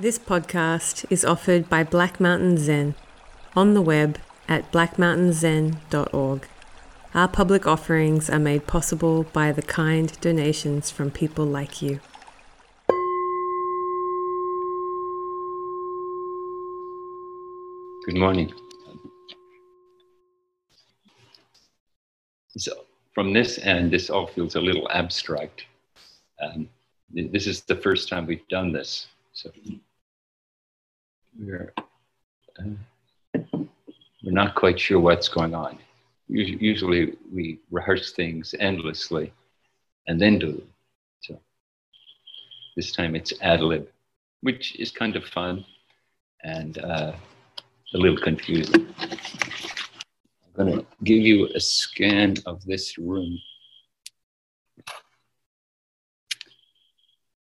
This podcast is offered by Black Mountain Zen on the web at blackmountainzen.org. Our public offerings are made possible by the kind donations from people like you. Good morning. So, from this end, this all feels a little abstract. Um, this is the first time we've done this, so we're uh, we're not quite sure what's going on. Usually, we rehearse things endlessly and then do them. So this time it's ad lib, which is kind of fun and uh, a little confusing. I'm going to give you a scan of this room.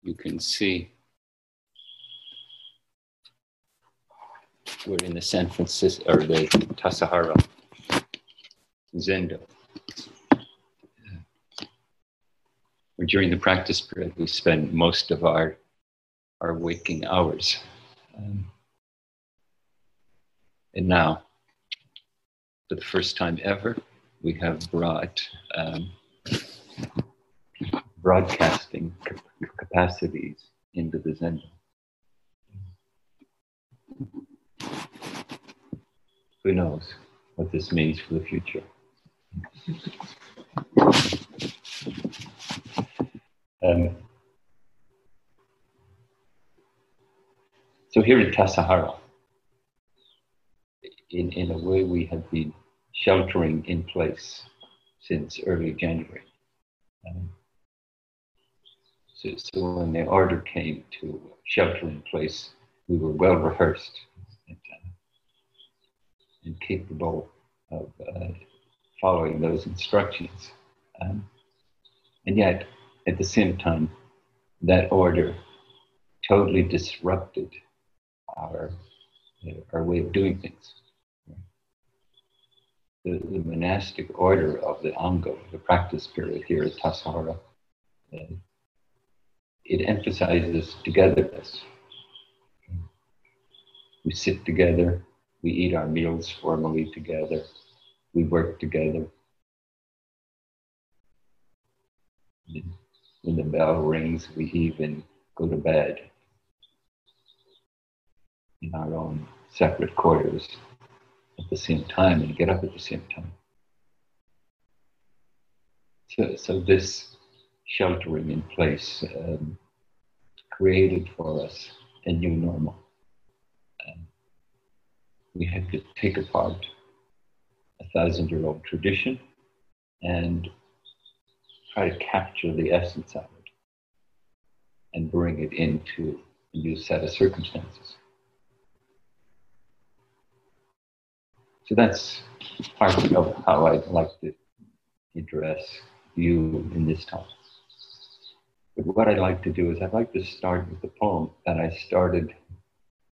You can see we're in the San Francisco or the Tassajara Zendo. During the practice period, we spend most of our our waking hours. Um, and now, for the first time ever, we have brought um, broadcasting capacities into the Zendo. Who knows what this means for the future? Um, so here in Tassajara, in, in a way we have been sheltering in place since early January. Um, so, so when the order came to shelter in place, we were well rehearsed and capable of uh, following those instructions. Um, and yet, at the same time, that order totally disrupted our, uh, our way of doing things. The, the, monastic order of the Ango, the practice period here at Tassajara, uh, it emphasizes togetherness. We sit together, we eat our meals formally together, we work together. When the bell rings, we even go to bed in our own separate quarters at the same time and get up at the same time. So, so this sheltering in place um, created for us a new normal. We had to take apart a thousand year old tradition and try to capture the essence of it and bring it into a new set of circumstances. So that's part of how I'd like to address you in this talk. But what I'd like to do is I'd like to start with the poem that I started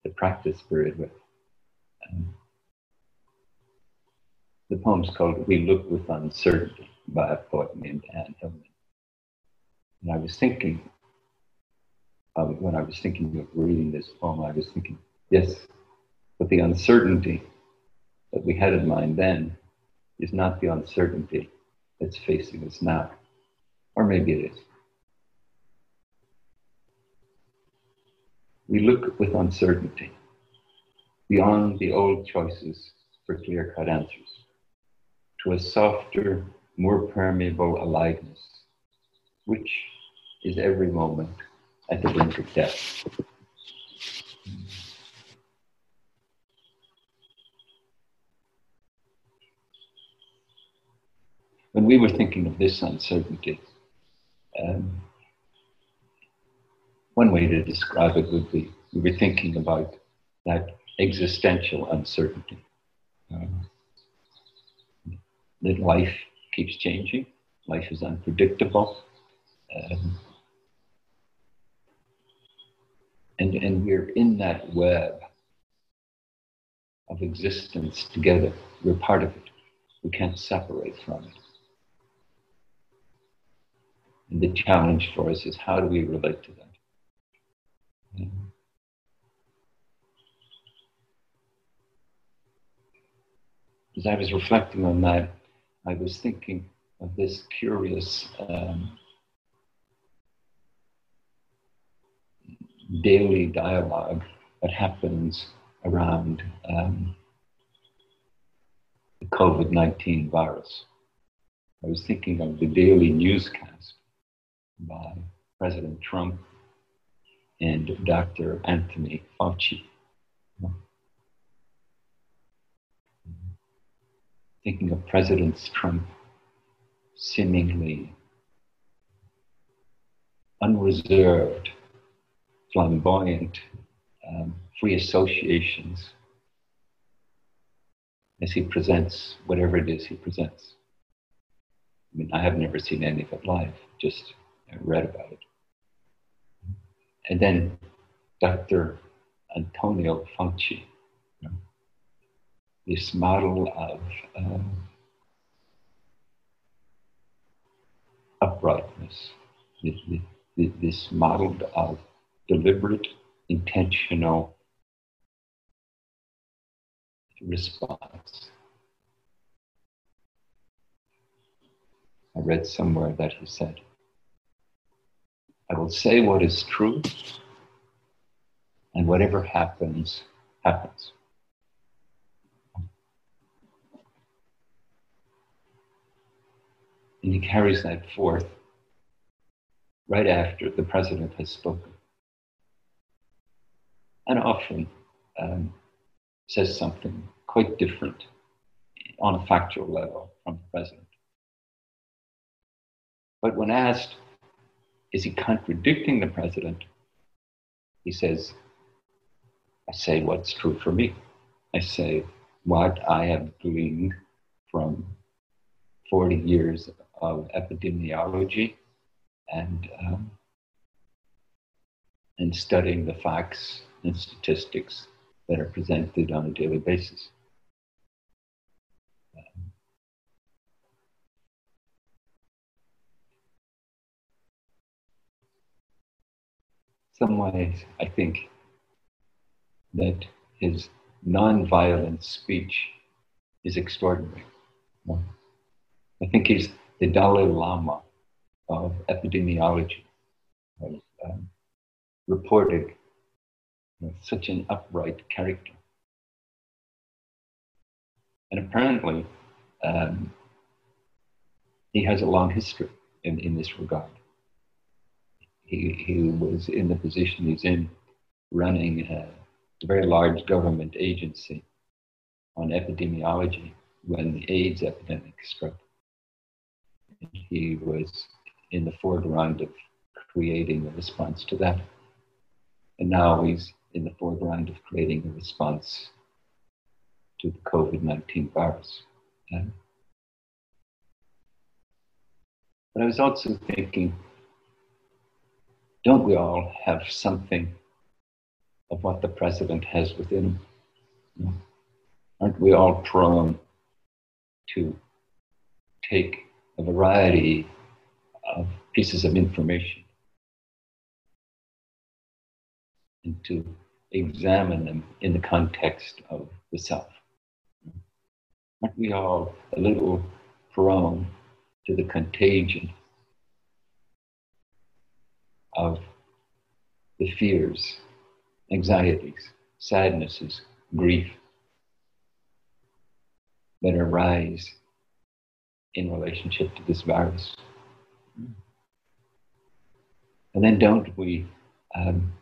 the practice period with. The poem's called We Look with Uncertainty by a poet named Anne Hillman. And I was thinking, um, when I was thinking of reading this poem, I was thinking, yes, but the uncertainty that we had in mind then is not the uncertainty that's facing us now. Or maybe it is. We look with uncertainty beyond the old choices for clear cut answers to a softer, more permeable aliveness, which is every moment at the brink of death. When we were thinking of this uncertainty, um, one way to describe it would be we were thinking about that existential uncertainty. Um, that life keeps changing, life is unpredictable. Um, and, and we're in that web of existence together. We're part of it. We can't separate from it. And the challenge for us is how do we relate to that? Um, as I was reflecting on that, I was thinking of this curious um, daily dialogue that happens around um, the COVID 19 virus. I was thinking of the daily newscast by President Trump and Dr. Anthony Fauci. Thinking of President Trump seemingly unreserved, flamboyant, um, free associations as he presents whatever it is he presents. I mean, I have never seen any of it live, just read about it. And then Dr. Antonio Fauci, this model of um, uprightness, this model of deliberate, intentional response. I read somewhere that he said, I will say what is true, and whatever happens, happens. And he carries that forth right after the president has spoken. And often um, says something quite different on a factual level from the president. But when asked, is he contradicting the president? He says, I say what's true for me. I say what I have gleaned from 40 years of epidemiology and, um, and studying the facts and statistics that are presented on a daily basis. some ways, I think that his non-violent speech is extraordinary. I think he's the Dalai Lama of epidemiology, was um, reported such an upright character. And apparently, um, he has a long history in, in this regard. He, he was in the position he's in, running a very large government agency on epidemiology when the AIDS epidemic struck. He was in the foreground of creating a response to that. And now he's in the foreground of creating a response to the COVID 19 virus. but I was also thinking, don't we all have something of what the president has within him? Aren't we all prone to take a variety of pieces of information and to examine them in the context of the self. Aren't we all a little prone to the contagion of the fears, anxieties, sadnesses, grief that arise in relationship to this virus? And then don't we um,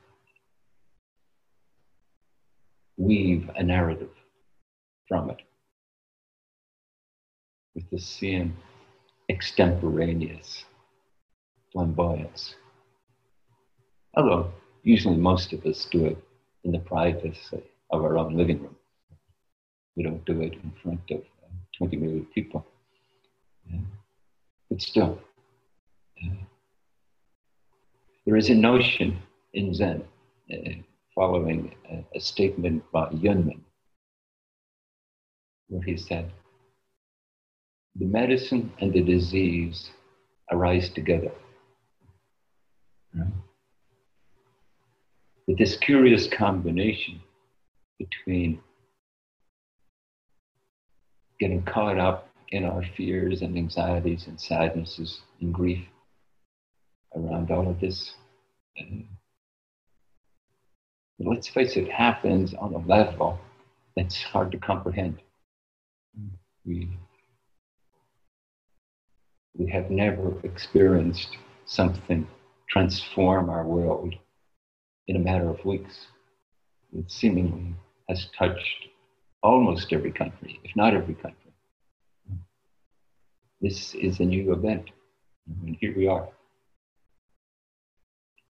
weave a narrative from it with the same extemporaneous flamboyance. Although usually most of us do it in the privacy of our own living room. We don't do it in front of uh, 20 million people. But still, there is a notion in Zen uh, following a, a statement by Yunmen, where he said, The medicine and the disease arise together. Right? But this curious combination between getting caught up in our fears and anxieties and sadnesses and grief around all of this. And let's face it, happens on a level that's hard to comprehend. We, we have never experienced something transform our world in a matter of weeks. It seemingly has touched almost every country, if not every country. This is a new event. And here we are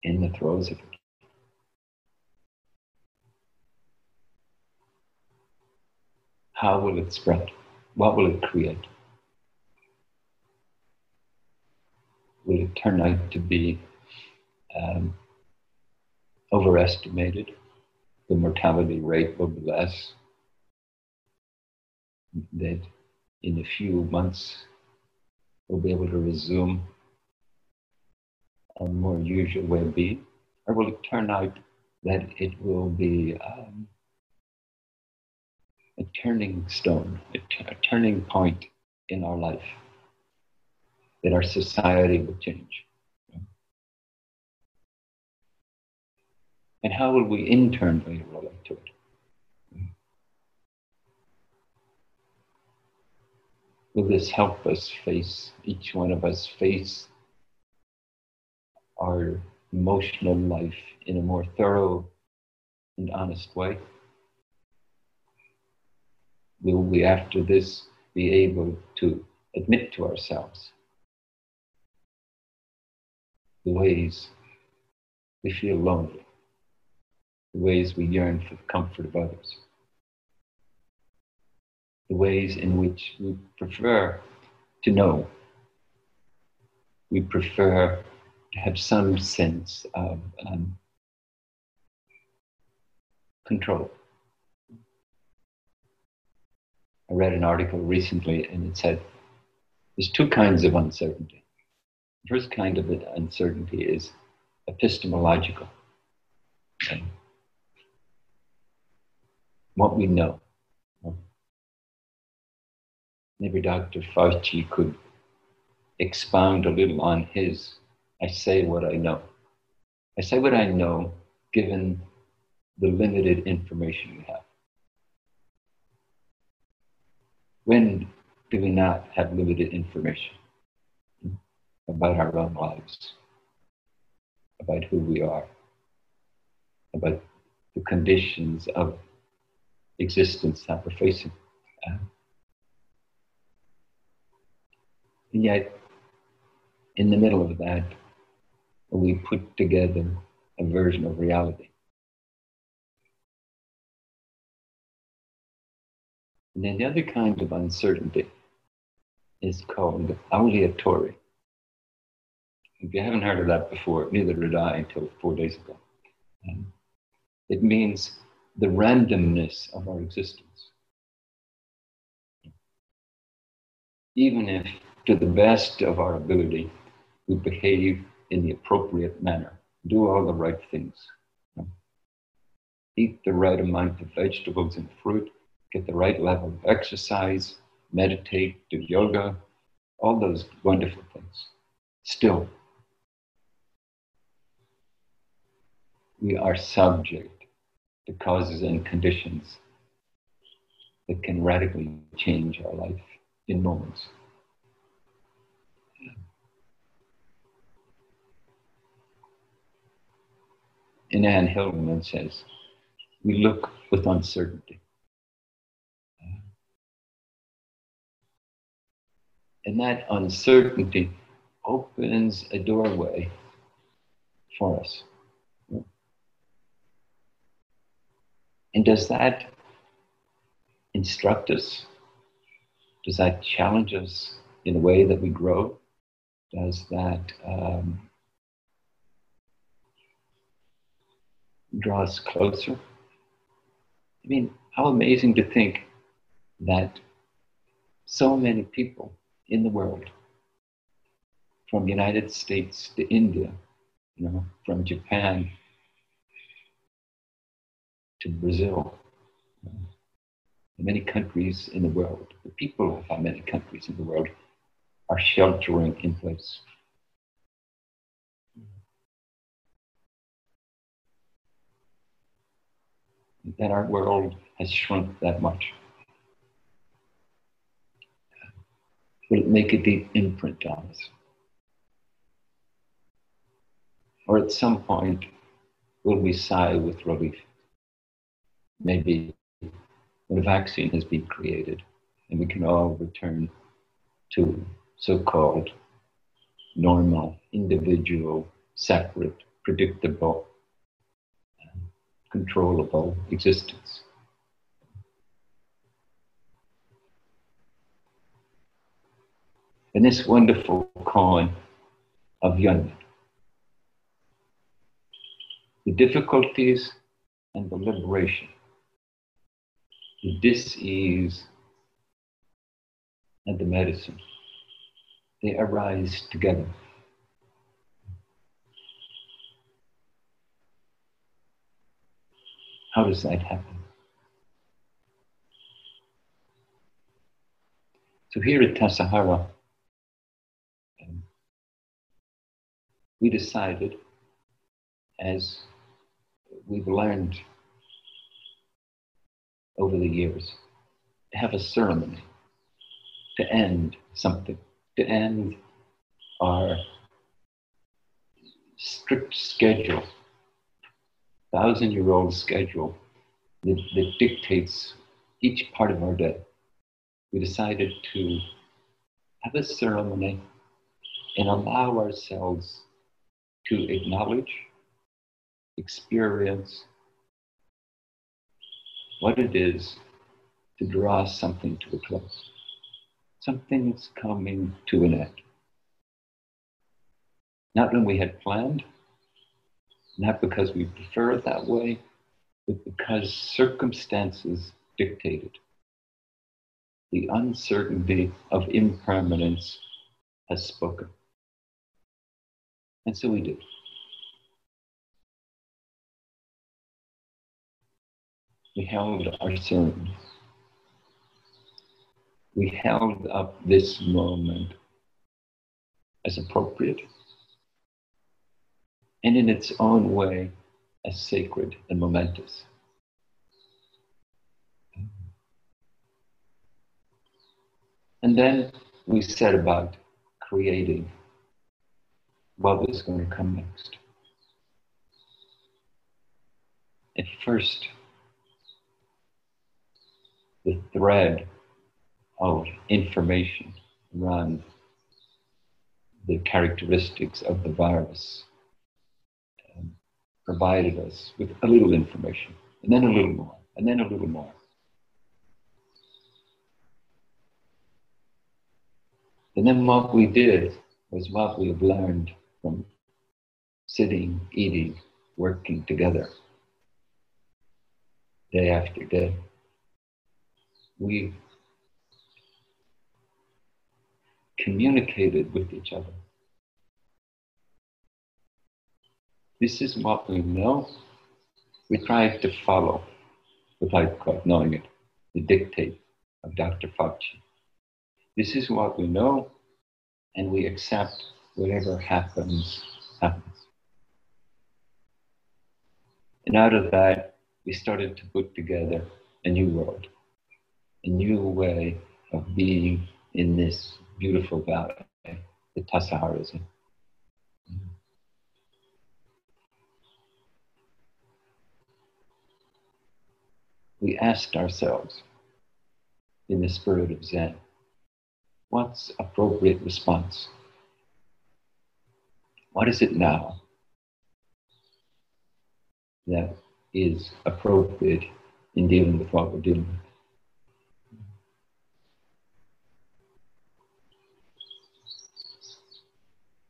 in the throes of it. How will it spread? What will it create? Will it turn out to be um, overestimated? The mortality rate will be less. That in a few months we'll be able to resume a more usual way of being? Or will it turn out that it will be um, a turning stone, a, t- a turning point in our life, that our society will change? And how will we internally relate to it? Will this help us face, each one of us face our emotional life in a more thorough and honest way? Will we, after this, be able to admit to ourselves the ways we feel lonely, the ways we yearn for the comfort of others? The ways in which we prefer to know. We prefer to have some sense of um, control. I read an article recently and it said there's two kinds of uncertainty. The first kind of uncertainty is epistemological. Okay? What we know. Maybe Dr. Fauci could expound a little on his I say what I know. I say what I know given the limited information we have. When do we not have limited information about our own lives, about who we are, about the conditions of existence that we're facing? Uh, And yet, in the middle of that, we put together a version of reality. And then the other kind of uncertainty is called aleatory. If you haven't heard of that before, neither did I until four days ago. Um, it means the randomness of our existence. Even if to the best of our ability, we behave in the appropriate manner, do all the right things. Eat the right amount of vegetables and fruit, get the right level of exercise, meditate, do yoga, all those wonderful things. Still, we are subject to causes and conditions that can radically change our life in moments. And Anne Hillman says, we look with uncertainty. And that uncertainty opens a doorway for us. And does that instruct us? Does that challenge us in a way that we grow? Does that um, draw us closer. I mean, how amazing to think that so many people in the world, from the United States to India, you know, from Japan to Brazil, many countries in the world, the people of many countries in the world are sheltering in place. That our world has shrunk that much. Will it make a deep imprint on us? Or at some point, will we sigh with relief? Maybe when a vaccine has been created and we can all return to so called normal, individual, separate, predictable, controllable existence. And this wonderful koan of Yunmen, the difficulties and the liberation, the dis-ease and the medicine, they arise together. How does that happen? So here at Tassajara, um, we decided, as we've learned over the years, to have a ceremony to end something, to end our strict schedule thousand year old schedule that, that dictates each part of our day. We decided to have a ceremony and allow ourselves to acknowledge, experience what it is to draw something to a close. Something is coming to an end. Not when we had planned, not because we prefer it that way, but because circumstances dictated. The uncertainty of impermanence has spoken. And so we did. We held our ceremony. We held up this moment as appropriate and in its own way as sacred and momentous. And then we set about creating what was going to come next. At first, the thread of information around the characteristics of the virus provided us with a little information, and then a little mm-hmm. more, and then a little more. And then what we did was what we have learned from sitting, eating, working together day after day. We communicated with each other. This is what we know. We try to follow, without knowing it, the dictate of Dr. Fauci. This is what we know, and we accept whatever happens, happens. And out of that, we started to put together a new world, a new way of being in this beautiful valley the Tassajara we asked ourselves in the spirit of Zen, what's appropriate response? What is it now that is appropriate in dealing with what we're dealing with?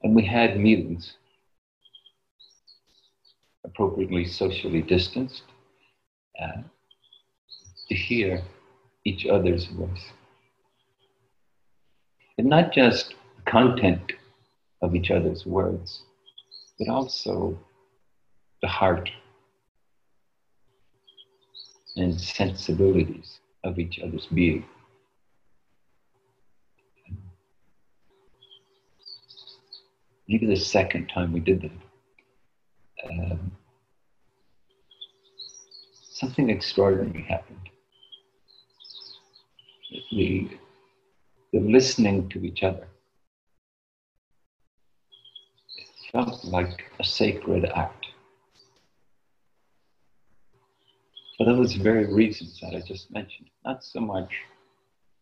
And we had meetings appropriately socially distanced. Uh, to hear each other's voice. And not just the content of each other's words, but also the heart and sensibilities of each other's being. Maybe the second time we did that, um, something extraordinary happened. The, the listening to each other it felt like a sacred act. For those very reasons that I just mentioned, not so much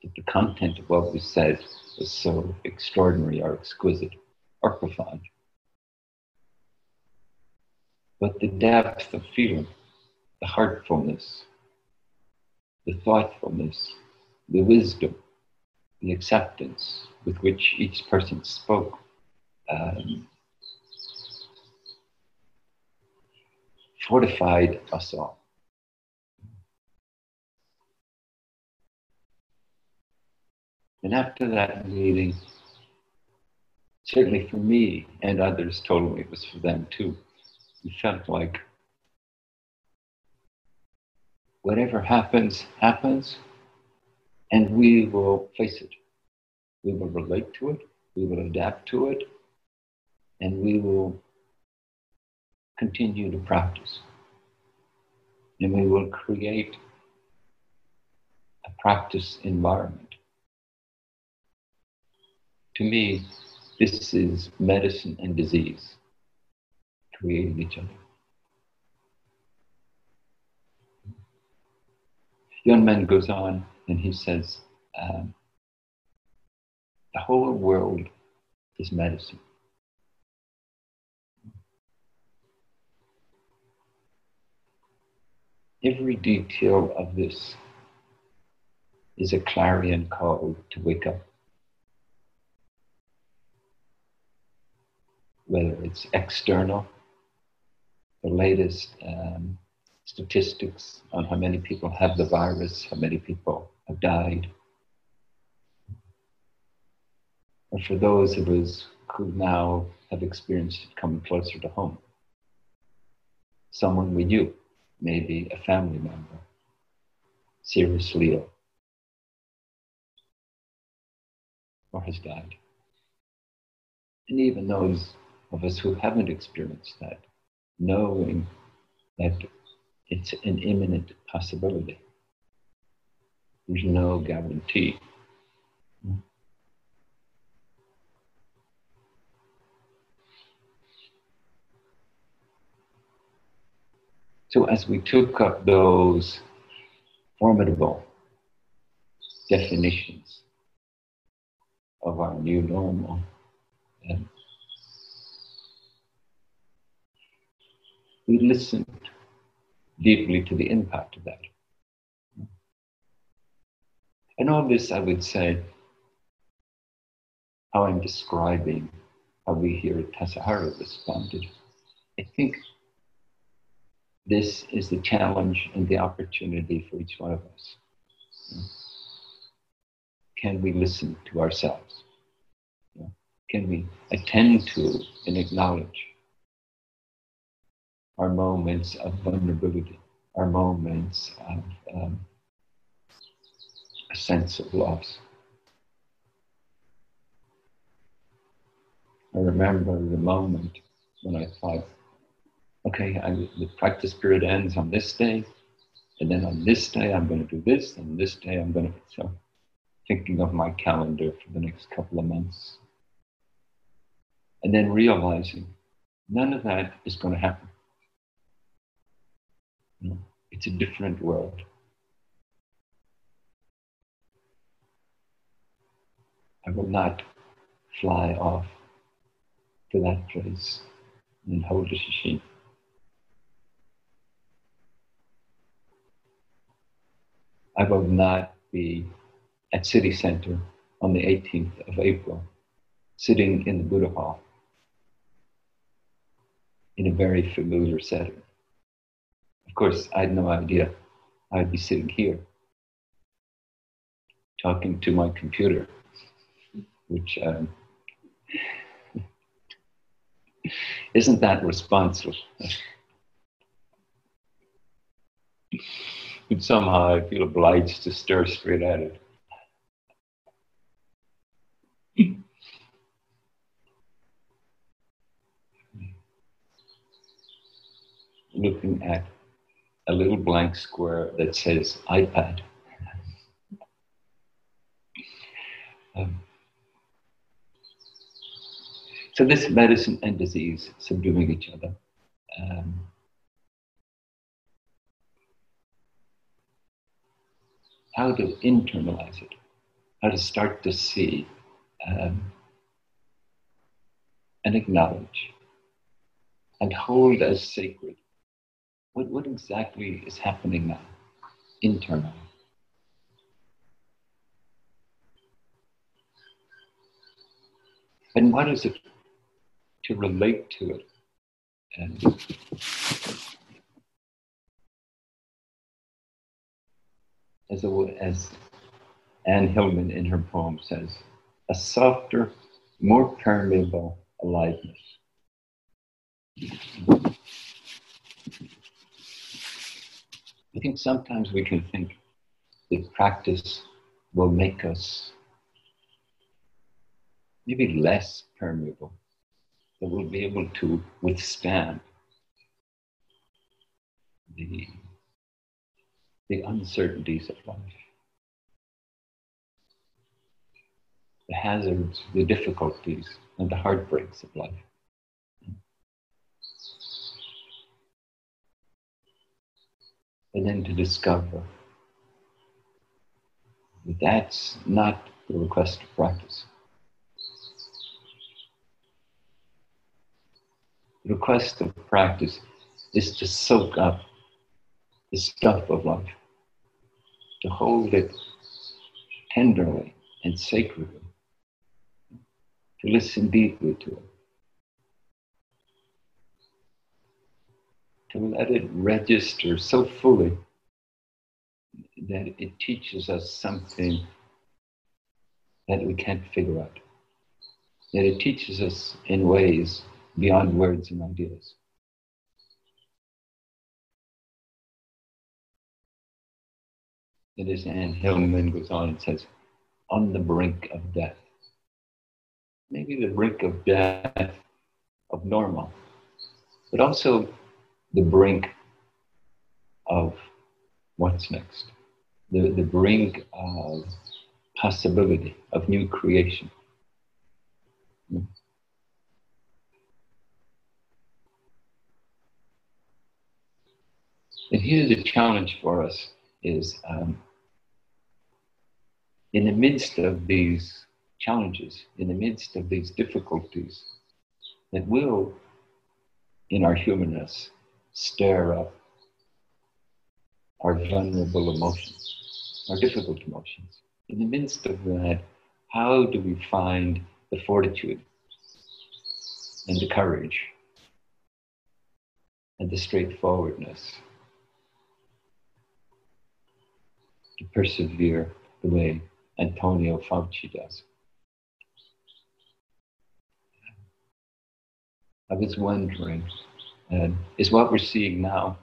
that the content of what was said was so extraordinary or exquisite or profound, but the depth of feeling the heartfulness, the thoughtfulness, the wisdom, the acceptance with which each person spoke. Um, fortified us all. And after that meeting, certainly for me and others told me it was for them too, we felt like whatever happens, happens, and we will face it. We will relate to it, we will adapt to it, and we will continue to practice. And we will create a practice environment. To me, this is medicine and disease, creating each other. Yunmen goes on and he says, um, the whole world is medicine. Every detail of this is a clarion call to wake up. Whether it's external, the latest um, statistics on how many people have the virus, how many people have died. Or for those of us who now have experienced it coming closer to home. Someone we knew, maybe a family member, seriously ill, or has died. And even those of us who haven't experienced that, knowing that it's an imminent possibility. There's no guarantee. So, as we took up those formidable definitions of our new normal, we listened deeply to the impact of that. And all this, I would say, how I'm describing how we here at Tassajara responded. I think this is the challenge and the opportunity for each one of us. Can we listen to ourselves? Can we attend to and acknowledge our moments of vulnerability, our moments of um, a sense of loss. I remember the moment when I thought, okay, I, the practice period ends on this day, and then on this day I'm going to do this, and this day I'm going to. So, thinking of my calendar for the next couple of months. And then realizing none of that is going to happen. It's a different world. I will not fly off to that place and hold a sesshin. I will not be at City Center on the 18th of April, sitting in the Buddha Hall in a very familiar setting. Of course, I had no idea I'd be sitting here talking to my computer, which um, isn't that responsive. but somehow I feel obliged to stare straight at it. Looking at a little blank square that says iPad. um, so this medicine and disease subduing each other. Um, how to internalize it, how to start to see um, and acknowledge and hold as sacred what, what exactly is happening now internally. And what is it to relate to it? And as, as Anne Hillman in her poem says, a softer, more permeable aliveness. I think sometimes we can think that practice will make us maybe less permeable, that we'll be able to withstand the, the uncertainties of life, the hazards, the difficulties, and the heartbreaks of life. and then to discover that that's not the request of practice. The request of practice is to soak up the stuff of life, to hold it tenderly and sacredly, to listen deeply to it. to let it register so fully that it teaches us something that we can't figure out. That it teaches us in ways beyond words and ideas. It is Anne Hillman goes on and says, on the brink of death. Maybe the brink of death of normal, but also the brink of what's next, the, the brink of possibility, of new creation. Hmm. And here the challenge for us is um, in the midst of these challenges, in the midst of these difficulties, that will, in our humanness, stir up our vulnerable emotions, our difficult emotions. In the midst of that, how do we find the fortitude and the courage and the straightforwardness to persevere the way Antonio Fauci does? I was wondering uh, is what we're seeing now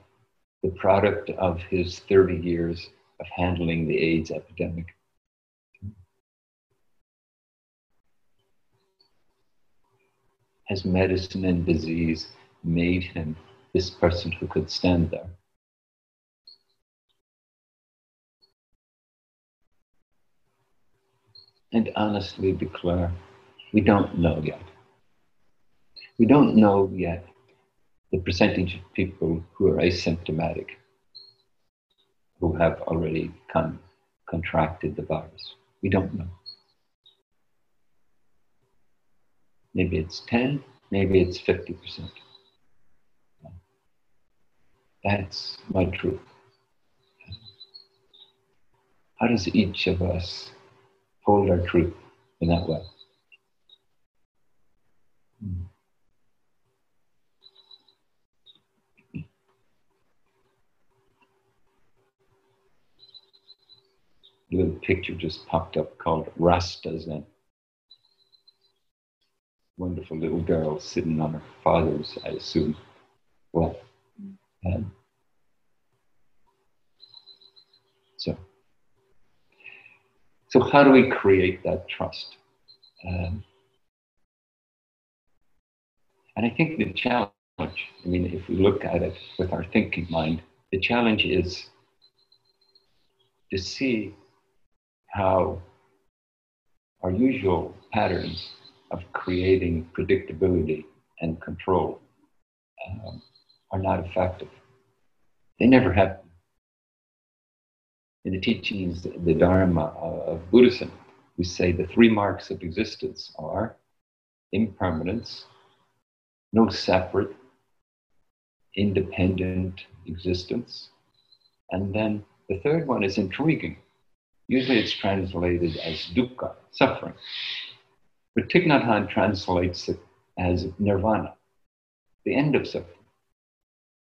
the product of his 30 years of handling the AIDS epidemic. Has medicine and disease made him this person who could stand there? And honestly declare, we don't know yet. We don't know yet the percentage of people who are asymptomatic, who have already con- contracted the virus. We don't know. Maybe it's 10, maybe it's 50%. That's my truth. How does each of us hold our truth in that way? Mm. little picture just popped up called Rasta Zen. Wonderful little girl sitting on her father's, I assume, well. So, how do we create that trust? Um, and I think the challenge, I mean, if we look at it with our thinking mind, the challenge is to see how our usual patterns of creating predictability and control um, are not effective. They never have. In the teachings, the Dharma of Buddhism, we say the three marks of existence are impermanence, no separate, independent existence, and then the third one is intriguing. Usually it's translated as dukkha, suffering. But Thich Nhat Hanh translates it as nirvana, the end of suffering.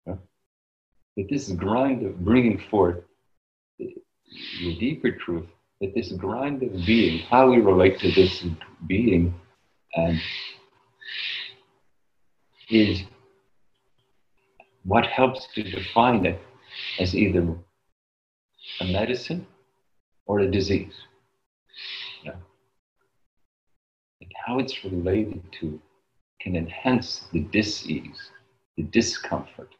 That this grind of bringing forth the, deeper truth, that this grind of being, how we relate to this being, and is what helps to define it as either a medicine or a disease. Yeah. And how it's related to can enhance the dis-ease, the discomfort,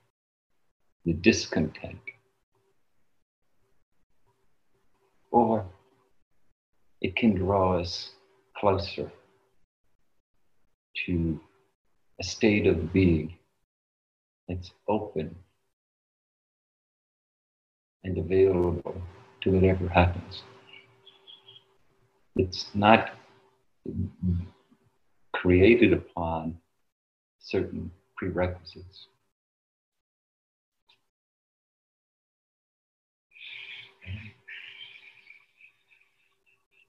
the discontent. Or it can draw us closer to a state of being that's open and available to whatever happens. It's not created upon certain prerequisites.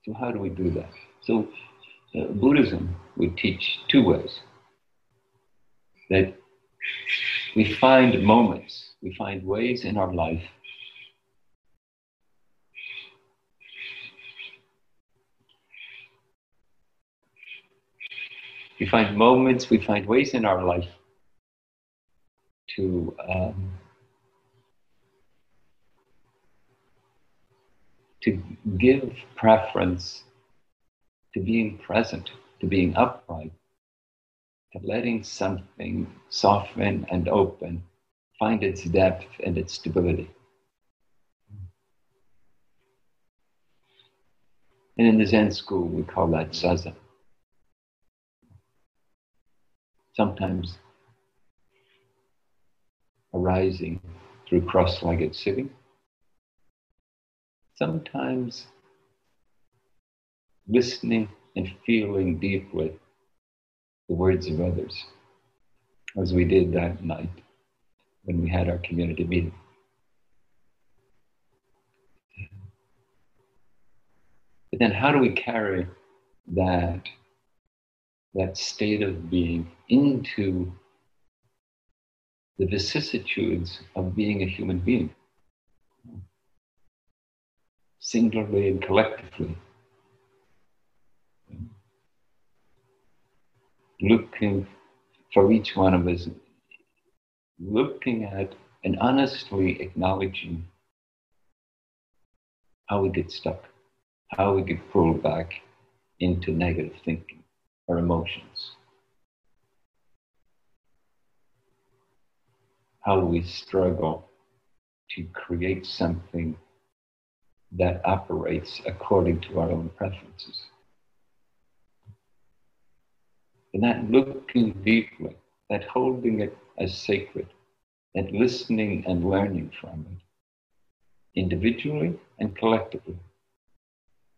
So, how do we do that? So, uh, Buddhism would teach two ways that we find moments, we find ways in our life we find moments, we find ways in our life to um, to give preference to being present, to being upright, to letting something soften and open, find its depth and its stability. And in the Zen school, we call that zazen. Sometimes arising through cross legged sitting, sometimes listening and feeling deeply the words of others, as we did that night when we had our community meeting. But then, how do we carry that, that state of being into the vicissitudes of being a human being, singularly and collectively? looking for each one of us, looking at and honestly acknowledging how we get stuck, how we get pulled back into negative thinking or emotions, how we struggle to create something that operates according to our own preferences and that looking deeply, that holding it as sacred, that listening and learning from it, individually and collectively.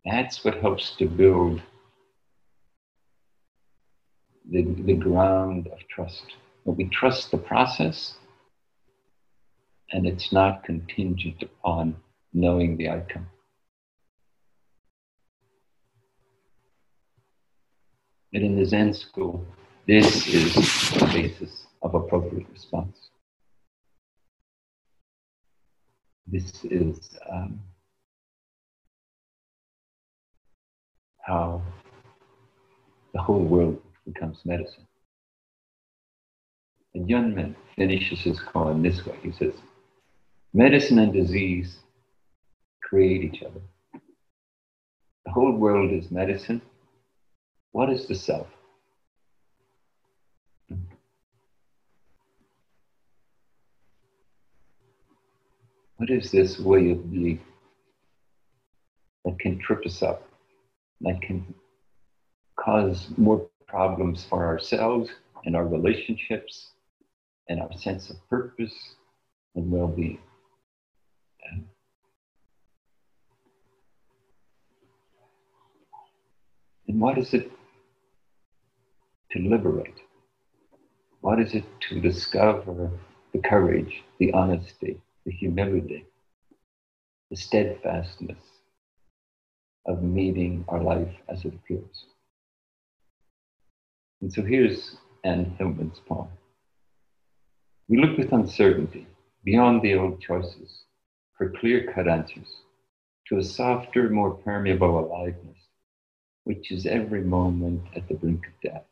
That's what helps to build the, the ground of trust. When we trust the process, and it's not contingent upon knowing the outcome. And in the Zen school, this is the basis of appropriate response. This is um, how the whole world becomes medicine. And Yunmen finishes his koan this way. He says, medicine and disease create each other. The whole world is medicine. What is the self? What is this way of being that can trip us up, that can cause more problems for ourselves and our relationships and our sense of purpose and well being? And what is it to liberate? What is it to discover the courage, the honesty, the humility, the steadfastness of meeting our life as it appears. And so here's Anne Hillman's poem. We look with uncertainty beyond the old choices for clear cut answers to a softer, more permeable aliveness, which is every moment at the brink of death.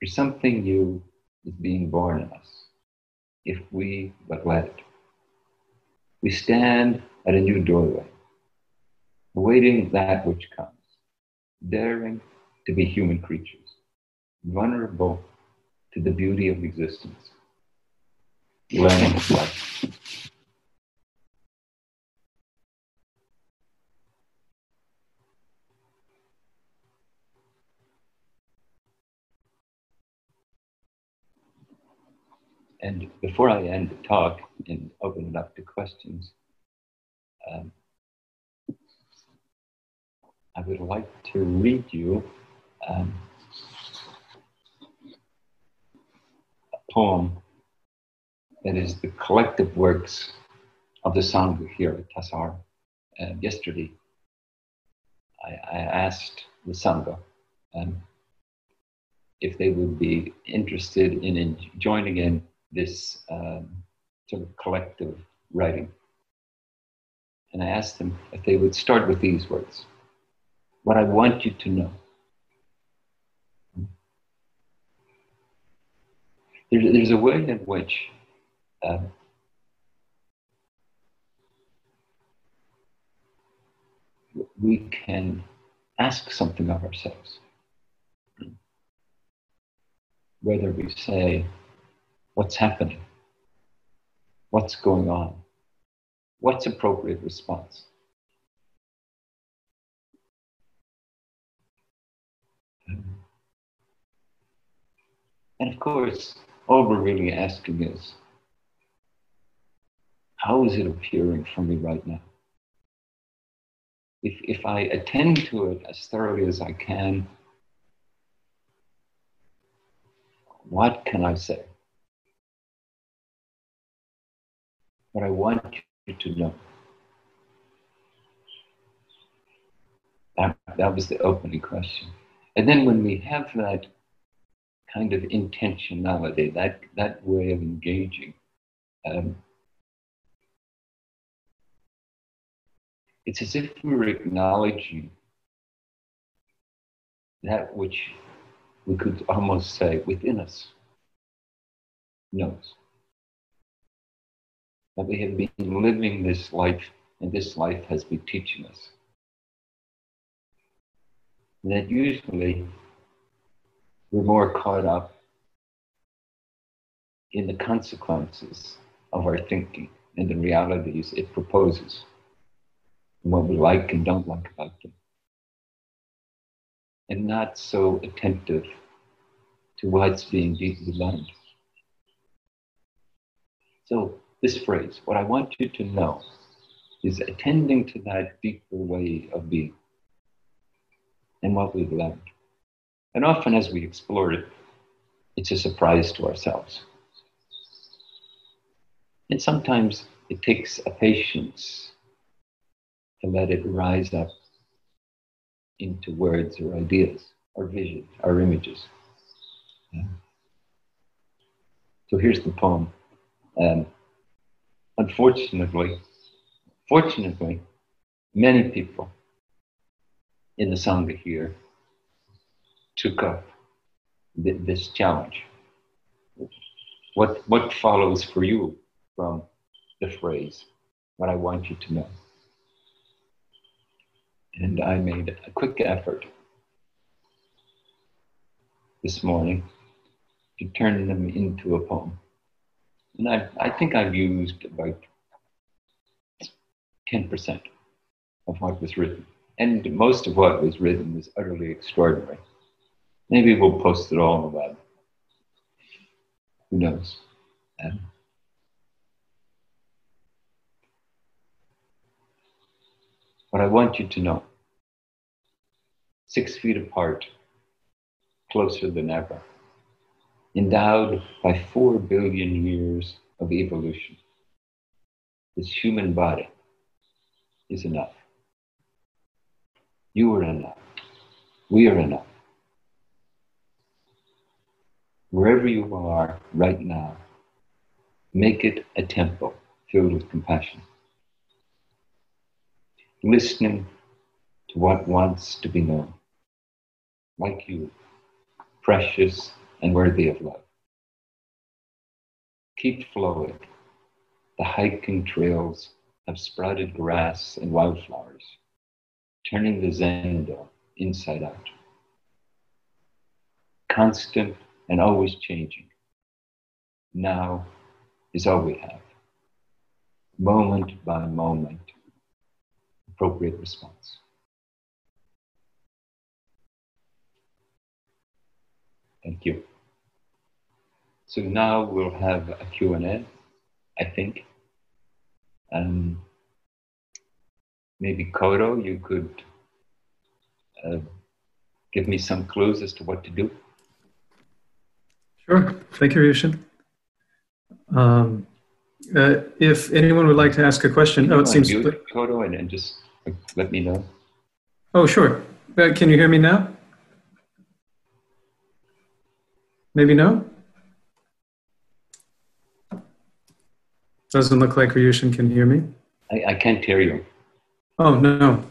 For something new is being born in us, if we but let it. We stand at a new doorway, awaiting that which comes, daring to be human creatures, vulnerable to the beauty of existence, learning life. Before I end the talk and open it up to questions, um, I would like to read you um, a poem that is the collective works of the Sangha here at Tassar. Uh, yesterday, I, I, asked the Sangha um, if they would be interested in, in joining in this um, sort of collective writing. And I asked them if they would start with these words What I want you to know. There, there's a way in which uh, we can ask something of ourselves. Whether we say, What's happening? What's going on? What's appropriate response? And of course, all we're really asking is, how is it appearing for me right now? If, if I attend to it as thoroughly as I can, what can I say? What I want you to know. That, that was the opening question. And then when we have that kind of intentionality, that, that way of engaging, um, it's as if we were acknowledging that which we could almost say within us knows that we have been living this life, and this life has been teaching us. And that usually we're more caught up in the consequences of our thinking and the realities it proposes, and what we like and don't like about them. And not so attentive to what's being deeply learned. So this phrase, what I want you to know, is attending to that deeper way of being and what we've learned. And often as we explore it, it's a surprise to ourselves. And sometimes it takes a patience to let it rise up into words or ideas or visions or images. Yeah. So here's the poem. Um, unfortunately, fortunately, many people in the Sangha here took up th- this challenge. What, what follows for you from the phrase, what I want you to know? And I made a quick effort this morning to turn them into a poem. And I, I think I've used about 10% of what was written. And most of what was written was utterly extraordinary. Maybe we'll post it all on the web. Who knows? Um, but I want you to know six feet apart, closer than ever, endowed by four billion years of evolution. This human body is enough. You are enough. We are enough. Wherever you are right now, make it a temple filled with compassion. Listening to what wants to be known, like you, precious and worthy of love. Keep flowing. The hiking trails have sprouted grass and wildflowers, turning the zendo inside out. Constant and always changing. Now is all we have. Moment by moment, appropriate response. Thank you. So now we'll have a Q&A, I think. Um, maybe Kodo, you could uh, give me some clues as to what to do. Sure. Thank you, Ryushin. Um, uh, if anyone would like to ask a question, oh, it seems. Mute, Kodo, and, and just let me know. Oh, sure. Uh, can you hear me now? Maybe no? Doesn't look like Ryushin can hear me. I, I can't hear you. Oh, no.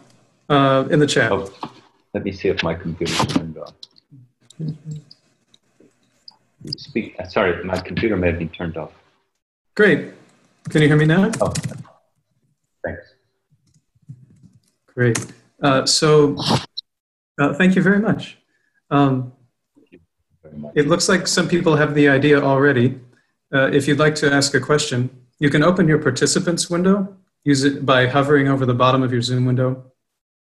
Uh, in the chat. Oh, let me see if my computer is turned on. Speak. Uh, sorry, my computer may have been turned off. Great. Can you hear me now? Oh, thanks. Great. Uh, so, uh, thank you very much. Um. It looks like some people have the idea already. Uh, if you'd like to ask a question, you can open your participants window. Use it by hovering over the bottom of your Zoom window.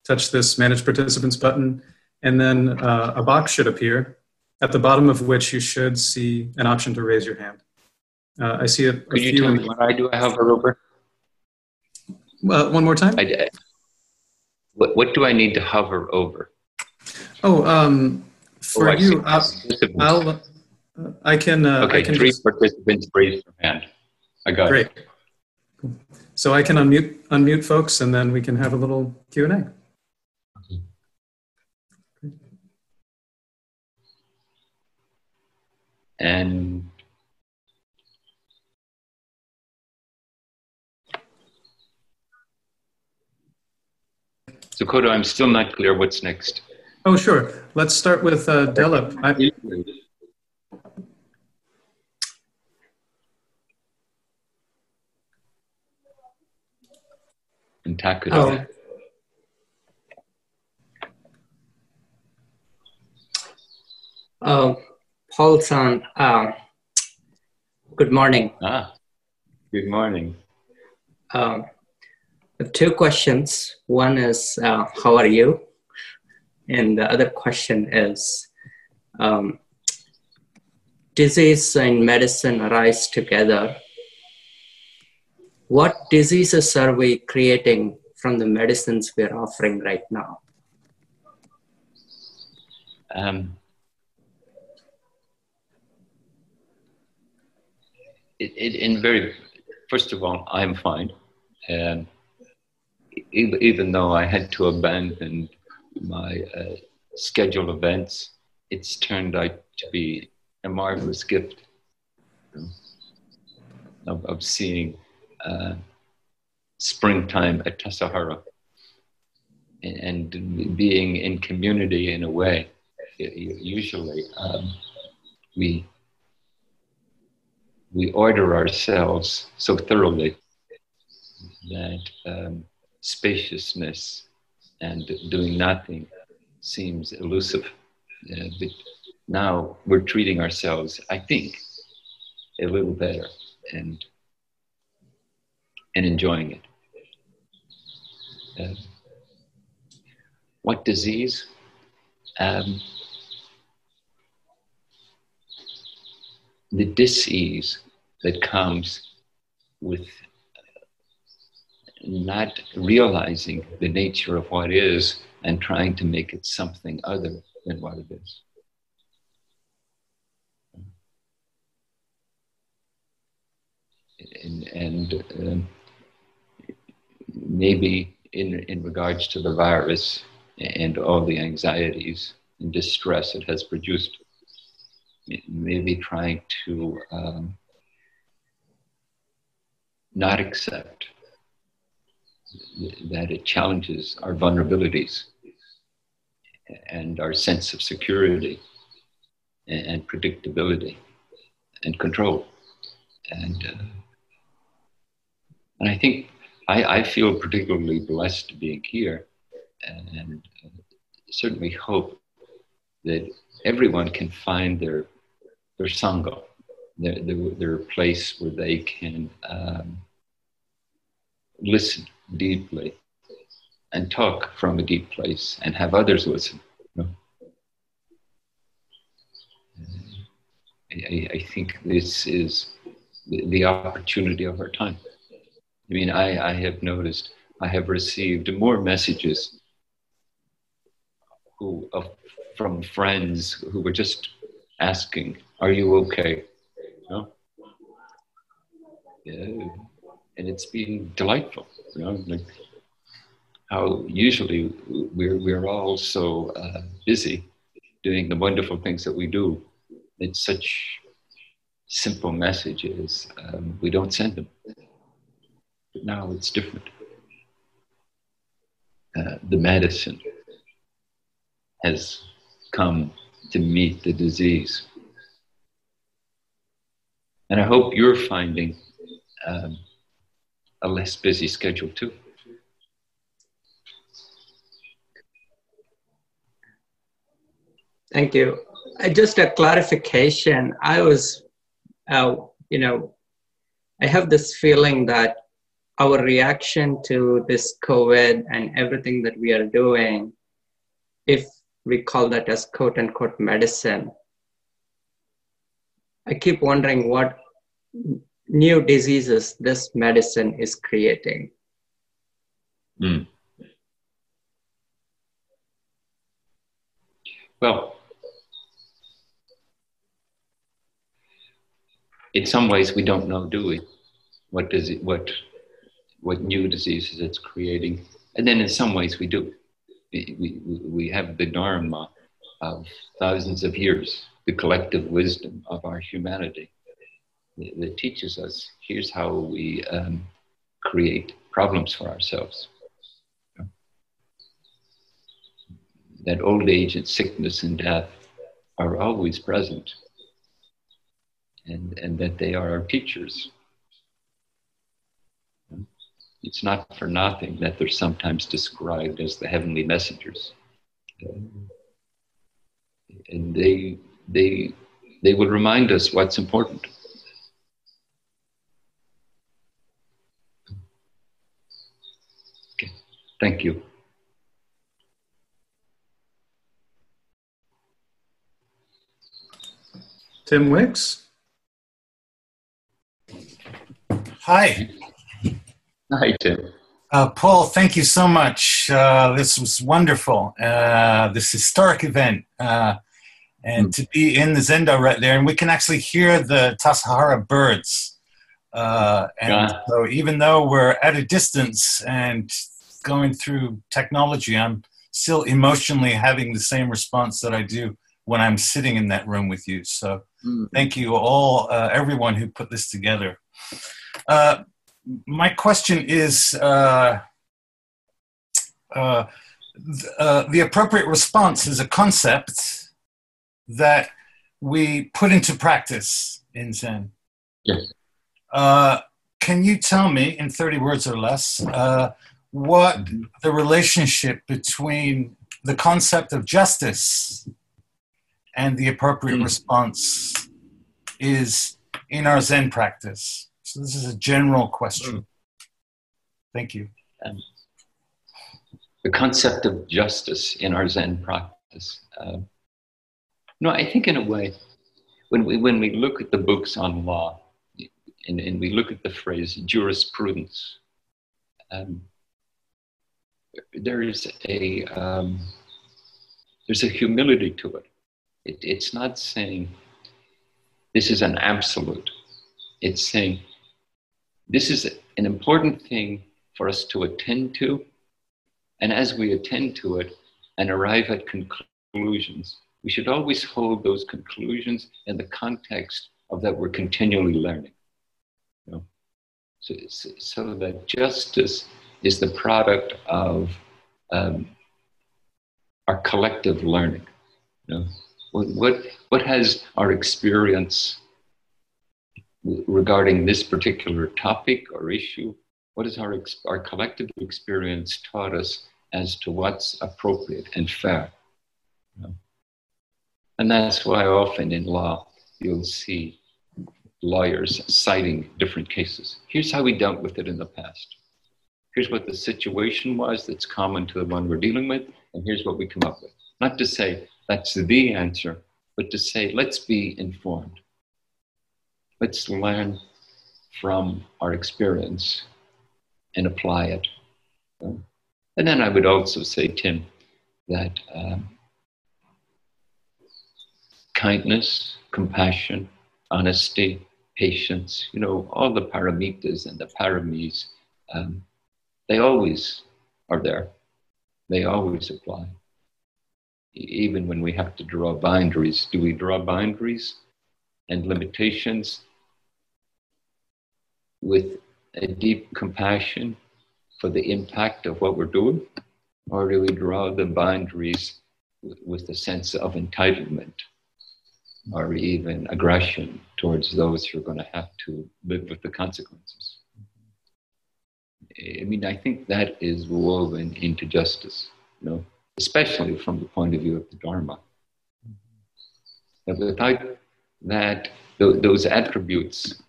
Touch this Manage Participants button, and then uh, a box should appear at the bottom of which you should see an option to raise your hand. Uh, I see a, a Could you tell me what I do? I hover over. Uh, one more time. I, what, what do I need to hover over? Oh, um, for oh, you, I'll, I'll uh, I can. Uh, okay, I can three just, participants raised their hand. I got great. it. Great. So I can unmute unmute folks, and then we can have a little Q and A. And so, Kodo, I'm still not clear what's next. Oh, sure. Let's start with uh, Delip. I- Takuda. Oh. Paul san, um, good morning. Ah, good morning. Um, I have two questions. One is, uh, how are you? And the other question is, um, disease and medicine arise together. What diseases are we creating from the medicines we're offering right now? Um, it, it, in very, first of all, I'm fine. And even, even though I had to abandon my uh, scheduled events, it's turned out to be a marvelous gift you know, of, of, seeing uh, springtime at Tassajara and, being in community in a way. Usually, um, we we order ourselves so thoroughly that um, spaciousness and doing nothing seems elusive. Uh, but now we're treating ourselves, I think, a little better and and enjoying it. Uh, what disease? Um, the disease that comes with not realizing the nature of what is and trying to make it something other than what it is. And, and um, maybe in, in regards to the virus and all the anxieties and distress it has produced, maybe trying to um, not accept that it challenges our vulnerabilities and our sense of security and, predictability and control. And, uh, and I think I, I, feel particularly blessed being here and uh, certainly hope that everyone can find their, their sangha, their, their, their place where they can um, listen deeply and talk from a deep place and have others listen. You know? I, I, think this is the, the, opportunity of our time. I mean, I, I have noticed I have received more messages who, of, from friends who were just asking, Are you okay? You know? Yeah. And it's been delightful. You know, like how usually we're, we're all so uh, busy doing the wonderful things that we do. It's such simple messages. Um, we don't send them. Now it's different. Uh, the medicine has come to meet the disease. And I hope you're finding um, a less busy schedule too. Thank you. Uh, just a clarification. I was, uh, you know, I have this feeling that our reaction to this COVID and everything that we are doing, if we call that as quote unquote medicine, I keep wondering what new diseases this medicine is creating. Mm. Well, in some ways, we don't know, do we? What does it, what, what new diseases it's creating? And then in some ways, we do. We, we, have the dharma of thousands of years, the collective wisdom of our humanity that teaches us here's how we um, create problems for ourselves. That old age and sickness and death are always present, and, and that they are our teachers. It's not for nothing that they're sometimes described as the heavenly messengers. And they, they, they will remind us what's important. Thank you. Tim Wicks. Hi. Hi, Tim. Uh, Paul, thank you so much. Uh, this was wonderful. Uh, this historic event. Uh, and mm. to be in the Zendo right there, and we can actually hear the Tassajara birds. Uh, and yeah. so, even though we're at a distance and going through technology, I'm still emotionally having the same response that I do when I'm sitting in that room with you. So mm. thank you all, uh, everyone who put this together. Uh, my question is uh, uh, th- uh, the appropriate response is a concept that we put into practice in Zen. Yes. Uh, can you tell me, in 30 words or less, what mm-hmm. the relationship between the concept of justice and the appropriate mm. response is in our Zen practice. So, this is a general question. Mm. Thank you. Um, the concept of justice in our Zen practice. Uh, no, I think in a way, when we, when we look at the books on law and, and we look at the phrase jurisprudence, um, there is a um, there's a humility to it. it. It's not saying this is an absolute. It's saying this is an important thing for us to attend to, and as we attend to it and arrive at conclusions, we should always hold those conclusions in the context of that we're continually learning. You know? so, so that justice is the product of um, our collective learning. You know? what, what, what has our experience regarding this particular topic or issue? What has our, our collective experience taught us as to what's appropriate and fair? And that's why often in law you'll see lawyers citing different cases. Here's how we dealt with it in the past. Here's what the situation was that's common to the one we're dealing with, and here's what we come up with. Not to say that's the answer, but to say let's be informed. Let's learn from our experience and apply it. And then I would also say, Tim, that um, kindness, compassion, honesty, patience, you know, all the paramitas and the paramis, um, they always are there. They always apply. Even when we have to draw boundaries, do we draw boundaries and limitations with a deep compassion for the impact of what we're doing? Or do we draw the boundaries with a sense of entitlement? or even aggression towards those who are going to have to live with the consequences. I mean, I think that is woven into justice, you know, especially from the point of view of the Dharma. That without that, those attributes,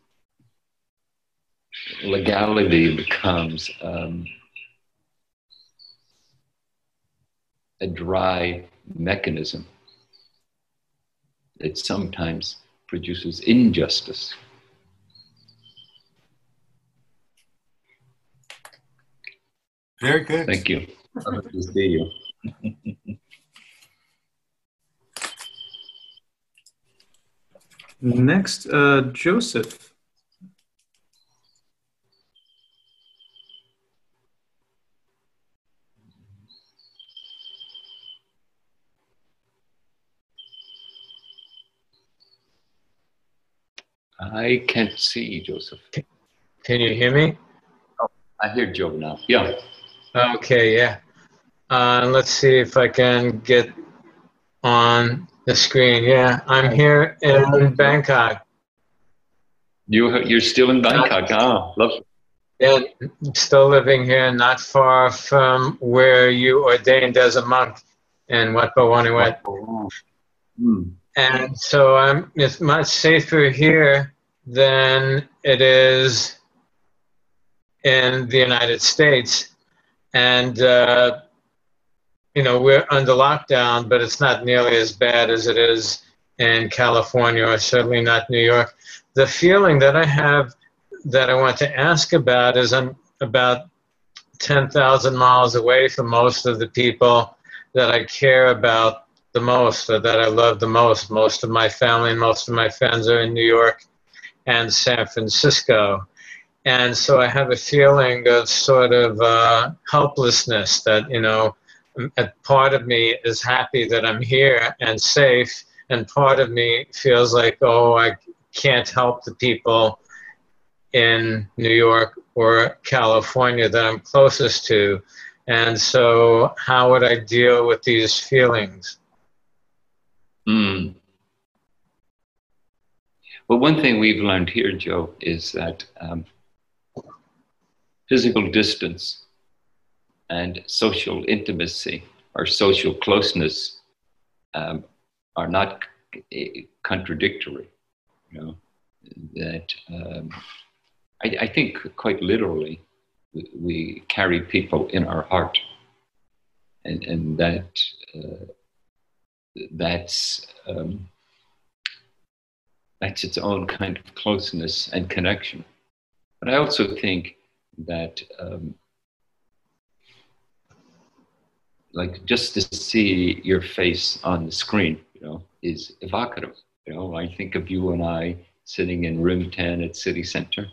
legality becomes um, a dry mechanism that sometimes produces injustice. Very good. Thank you. Good to see you. Next, uh, Joseph. I can't see Joseph. Can you hear me? Oh, I hear Joe now. Yeah. Okay, yeah. Uh, let's see if I can get on the screen. Yeah, I'm here in Bangkok. You you're still in Bangkok? Ah, lovely. Yeah, still living here, not far from where you ordained as a monk in Wat Bowonniwet. Hmm. And so I'm it's much safer here than it is in the United States. And, uh, you know, we're under lockdown, but it's not nearly as bad as it is in California or certainly not New York. The feeling that I have that I want to ask about is I'm about 10,000 miles away from most of the people that I care about the most or that I love the most. Most of my family and most of my friends are in New York and San Francisco. And so I have a feeling of sort of uh, helplessness that, you know, a part of me is happy that I'm here and safe, and part of me feels like, oh, I can't help the people in New York or California that I'm closest to. And so, how would I deal with these feelings? Mm. Well, one thing we've learned here, Joe, is that um, physical distance and social intimacy or social closeness um, are not contradictory. You know, that um, I, I, think quite literally we, we, carry people in our heart, and, and that uh, that's um, that's its own kind of closeness and connection. But I also think that um, like just to see your face on the screen, you know, is evocative. You know, I think of you and I sitting in room 10 at City Center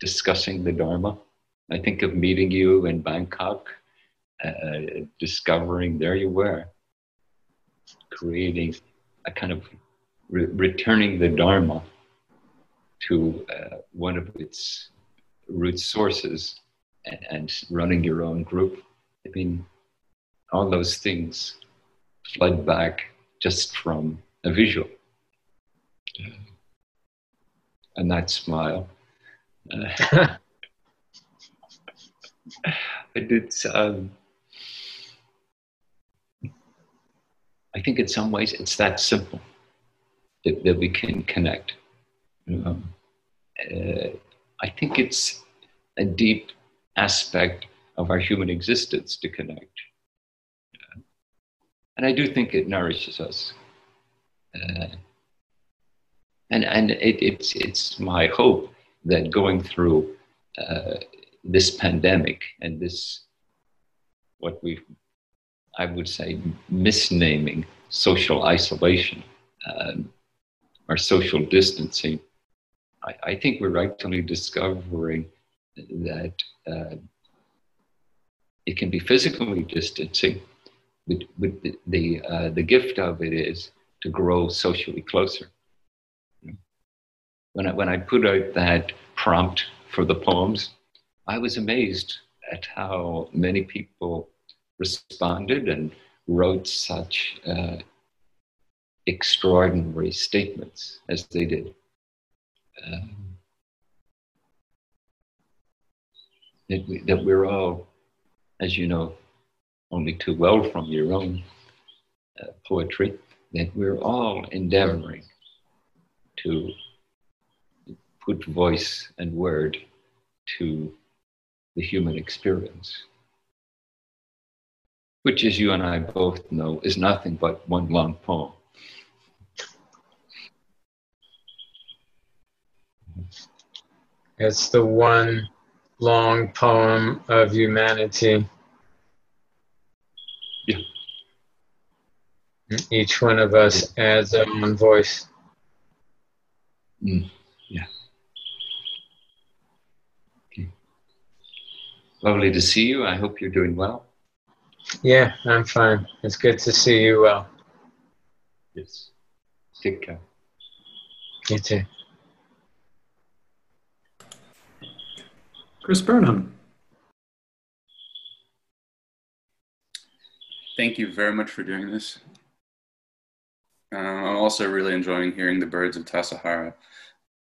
discussing the Dharma. I think of meeting you in Bangkok, uh, discovering there you were, creating a kind of re- returning the Dharma to uh, one of its root sources and, and running your own group. I mean, all those things flood back just from a visual. And that smile. Uh, it's, um, I think in some ways it's that simple that, that we can connect. Um, uh, I think it's a deep aspect of our human existence to connect. Uh, and I do think it nourishes us. Uh, and and it, it's, it's my hope that going through uh, this pandemic and this, what we, I would say, misnaming social isolation um, or social distancing, I, I think we're actually discovering that uh, it can be physically distancing, but, but the, the, uh, the gift of it is to grow socially closer. When I, when I put out that prompt for the poems, I was amazed at how many people responded and wrote such uh, extraordinary statements as they did. Um, that, we, that we're all, as you know, only too well from your own uh, poetry, that we're all endeavoring to put voice and word to the human experience, which, as you and I both know, is nothing but one long poem. It's the one long poem of humanity. Yeah. Each one of us adds their own voice. Mm. Yeah. Okay. Lovely to see you. I hope you're doing well. Yeah, I'm fine. It's good to see you well. Yes. Take care. You too. Chris Burnham. Thank you very much for doing this. Uh, I'm also really enjoying hearing the birds of Tassajara.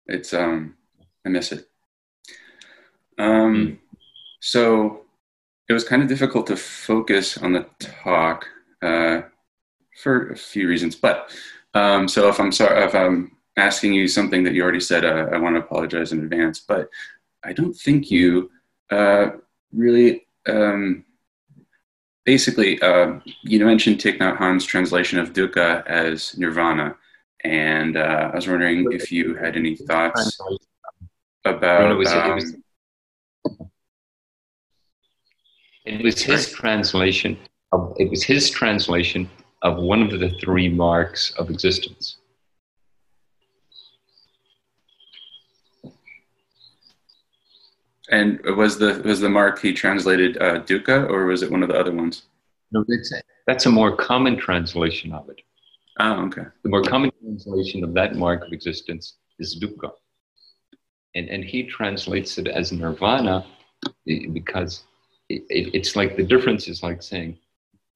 It's um, I miss it. Um, mm. So it was kind of difficult to focus on the talk uh, for a few reasons. But um, so if I'm sorry if I'm asking you something that you already said, uh, I want to apologize in advance. But I don't think you uh, really um, basically uh, you mentioned Thich Nhat Hanh's translation of dukkha as nirvana, and uh, I was wondering if you had any thoughts about. it, was, um, it, was, it was his translation. Of, it was his translation of one of the three marks of existence. And was the was the mark he translated uh, dukkha, or was it one of the other ones? No, that's a, that's a more common translation of it. Oh, okay. The more common translation of that mark of existence is dukkha, and and he translates it as nirvana because it, it, it's like the difference is like saying,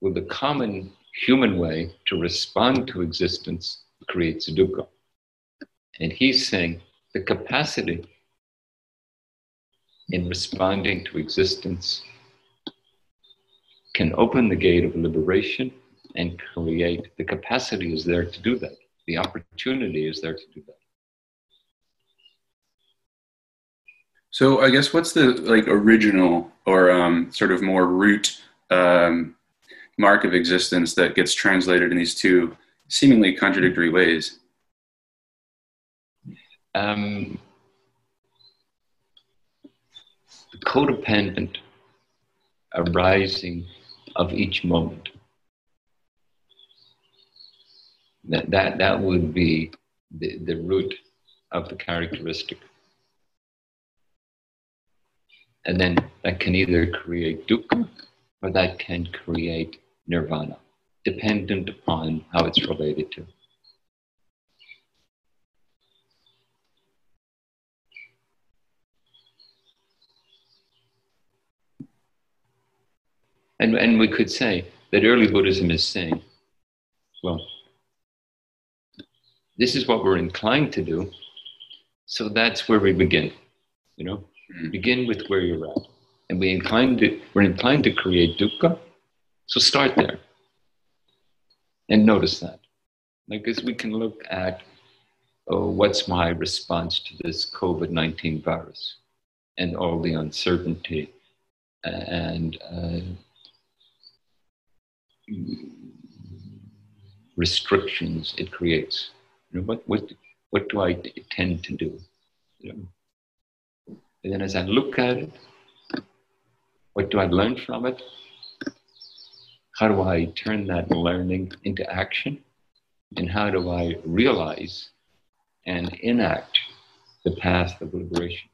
well, the common human way to respond to existence creates dukkha, and he's saying the capacity in responding to existence can open the gate of liberation and create the capacity is there to do that. The opportunity is there to do that. So I guess what's the like original or um, sort of more root um, mark of existence that gets translated in these two seemingly contradictory ways? Um, the codependent arising of each moment. That, that, that would be the, the root of the characteristic. And then that can either create dukkha or that can create nirvana, dependent upon how it's related to. And, and we could say that early Buddhism is saying, well, this is what we're inclined to do, so that's where we begin. You know, mm. begin with where you're at. And we inclined to, we're inclined to create dukkha, so start there. And notice that. Like, as we can look at, oh, what's my response to this COVID 19 virus and all the uncertainty and uh, restrictions it creates. You know, what, what, what do I tend to do? You know? And then as I look at it, what do I learn from it? How do I turn that learning into action? And how do I realize and enact the path of liberation?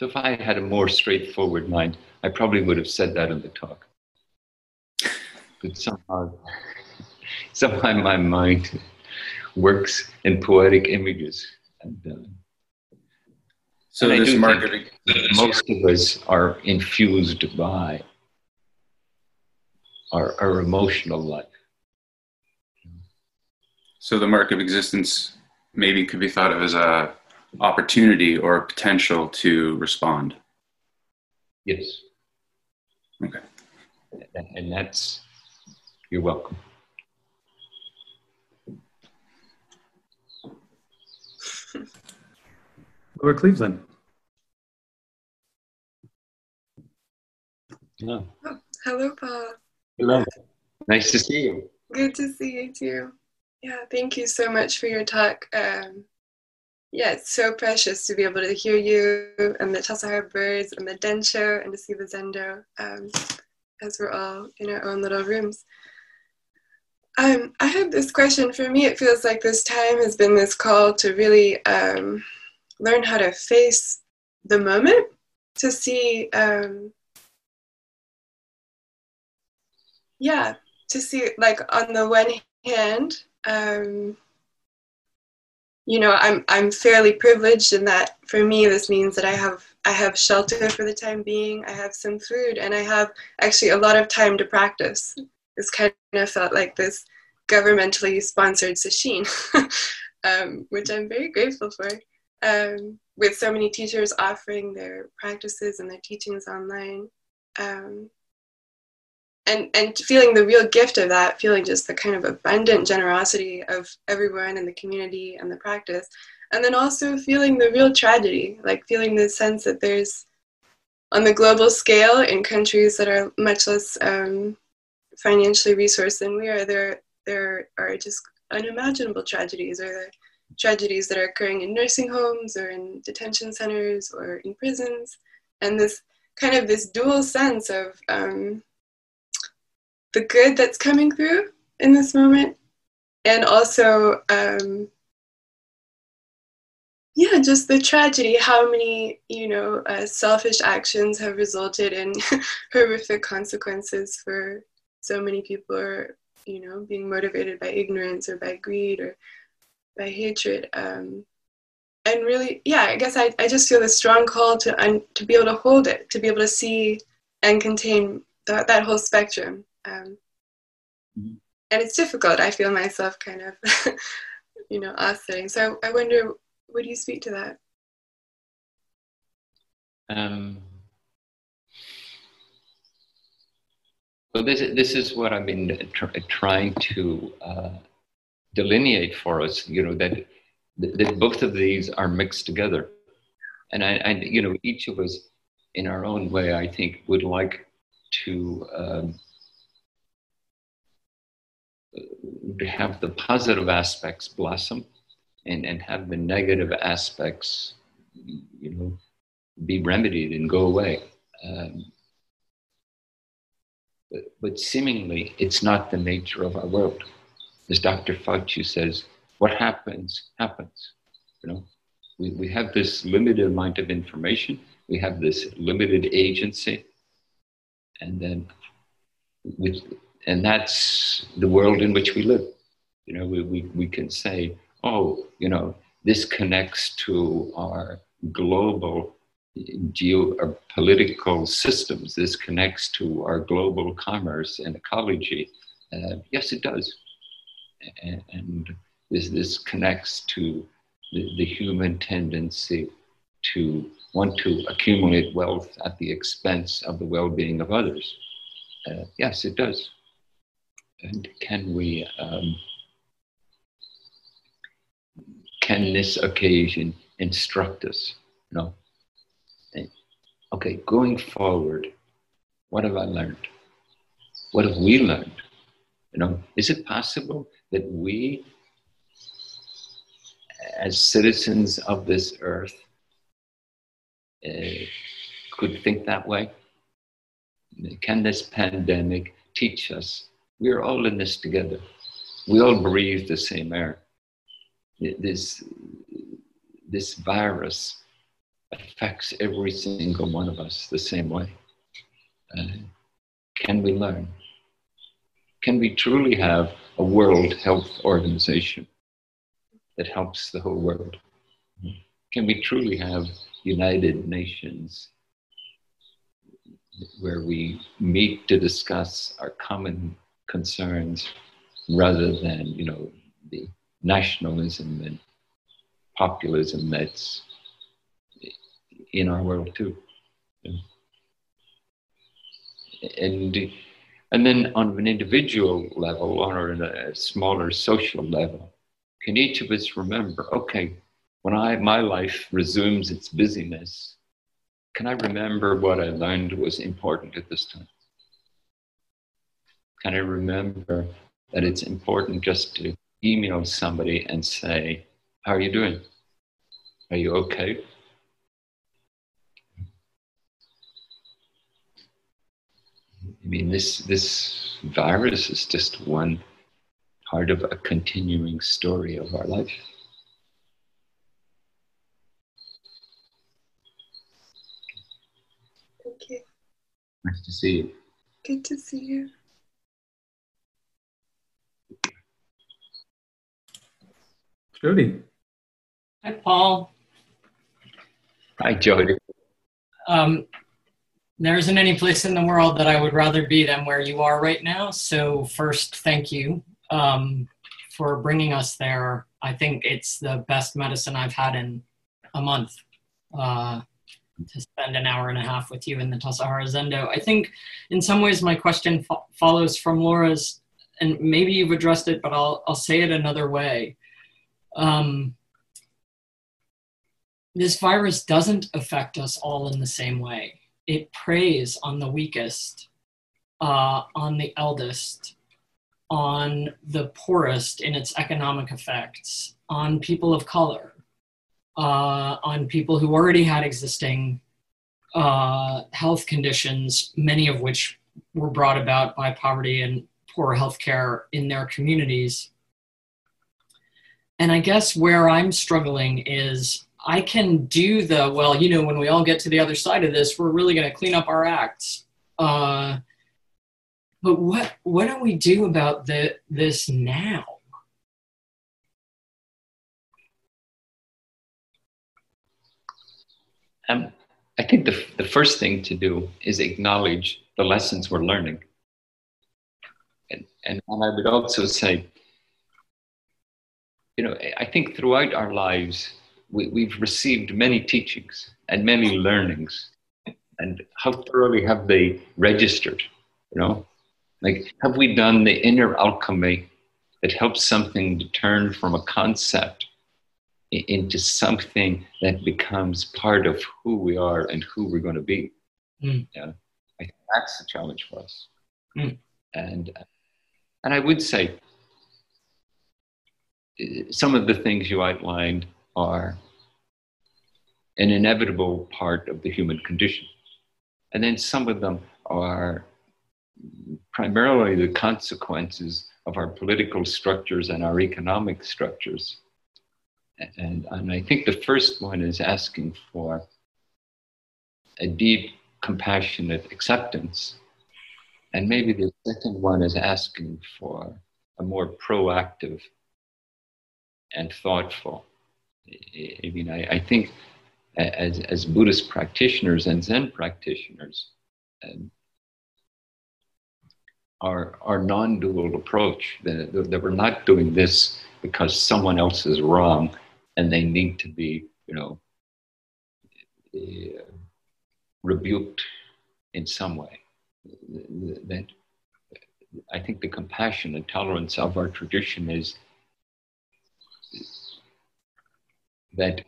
So if I had a more straightforward mind, I probably would have said that in the talk. But somehow, somehow my mind works in poetic images. And, uh, so and this marketing, most of us are infused by our, our emotional life. So the mark of existence maybe could be thought of as a opportunity or potential to respond. Yes. Okay. And that's, you're welcome. Laura Cleveland. Hello. Oh, hello, Paul. Hello. Nice to see you. Good to see you too. Yeah, thank you so much for your talk. Um, yeah, it's so precious to be able to hear you and the Tassajara birds and the Densho and to see the Zendo um, as we're all in our own little rooms. Um, I have this question. For me, it feels like this time has been this call to really um, learn how to face the moment, to see, um, yeah, to see, like, on the one hand, um, you know i'm i'm fairly privileged in that for me this means that i have i have shelter for the time being. I have some food and i have actually a lot of time to practice. It's kind of felt like this governmentally sponsored sesshin um, which i'm very grateful for. Um, with so many teachers offering their practices and their teachings online. Um, and and feeling the real gift of that feeling just the kind of abundant generosity of everyone in the community and the practice. And then also feeling the real tragedy like feeling the sense that there's on the global scale in countries that are much less um, financially resourced than we are there there are just unimaginable tragedies or the tragedies that are occurring in nursing homes or in detention centers or in prisons. And this kind of this dual sense of um, the good that's coming through in this moment. And also um, yeah just the tragedy how many you know uh, selfish actions have resulted in horrific consequences for so many people or you know being motivated by ignorance or by greed or by hatred. Um, and really yeah i guess I, I just feel a strong call to un, to be able to hold it to be able to see and contain that, that whole spectrum um, mm-hmm. And it's difficult. I feel myself kind of, you know, oscillating. So I wonder, would you speak to that? Um, well, this, this is what I've been tr- trying to uh, delineate for us, you know, that, that both of these are mixed together. And I, I, you know, each of us in our own way, I think, would like to um, have the positive aspects blossom and, and have the negative aspects, you know, be remedied and go away. Um, but, but seemingly, it's not the nature of our world. As Dr. Fauci says, what happens, happens. You know, we, we have this limited amount of information, we have this limited agency, and then with, and that's the world in which we live. You know, we, we, we can say, oh, you know, this connects to our global geopolitical systems. This connects to our global commerce and ecology. Uh, yes, it does. And, this, this connects to the, the human tendency to want to accumulate wealth at the expense of the well-being of others. Uh, yes, it does. And can we, um, can this occasion instruct us? No. Okay, going forward, what have I learned? What have we learned? You know, is it possible that we, as citizens of this earth, uh, could think that way? Can this pandemic teach us? We're all in this together. We all breathe the same air. This, this virus affects every single one of us the same way. Uh, can we learn? Can we truly have a World Health Organization that helps the whole world? Can we truly have United Nations where we meet to discuss our common concerns rather than, you know, the nationalism and populism that's in our world too. And and then on an individual level or on a smaller social level, can each of us remember, okay, when I my life resumes its busyness, can I remember what I learned was important at this time? Can of remember that it's important just to email somebody and say, How are you doing? Are you okay? I mean, this, this virus is just one part of a continuing story of our life. Thank you. Nice to see you. Good to see you. Jody. Hi, Paul. Hi, Jody. Um, there isn't any place in the world that I would rather be than where you are right now. So, first, thank you um, for bringing us there. I think it's the best medicine I've had in a month uh, to spend an hour and a half with you in the Tassajara Zendo. I think, in some ways, my question fo- follows from Laura's, and maybe you've addressed it, but I'll, I'll say it another way. Um, this virus doesn't affect us all in the same way it preys on the weakest, uh, on the eldest, on the poorest in its economic effects, on people of color, uh, on people who already had existing uh, health conditions, many of which were brought about by poverty and poor health care in their communities. And I guess where I'm struggling is I can do the well, you know, when we all get to the other side of this, we're really going to clean up our acts. Uh, but what what do we do about the this now? Um, I think the the first thing to do is acknowledge the lessons we're learning, and and, and I would also say, you know, I think throughout our lives we, we've received many teachings and many learnings and how thoroughly have they registered? You know, like have we done the inner alchemy that helps something to turn from a concept into something that becomes part of who we are and who we're going to be? Mm. Yeah, I think that's the challenge for us. Mm. And and I would say some of the things you outlined are an inevitable part of the human condition. And then some of them are primarily the consequences of our political structures and our economic structures. And, and I think the first one is asking for a deep, compassionate acceptance. And maybe the second one is asking for a more proactive and thoughtful. I mean, I, I think as, as Buddhist practitioners and Zen practitioners, um, our, our non dual approach, that, that we're not doing this because someone else is wrong and they need to be, you know, uh, rebuked in some way. That I think the compassion and tolerance of our tradition is that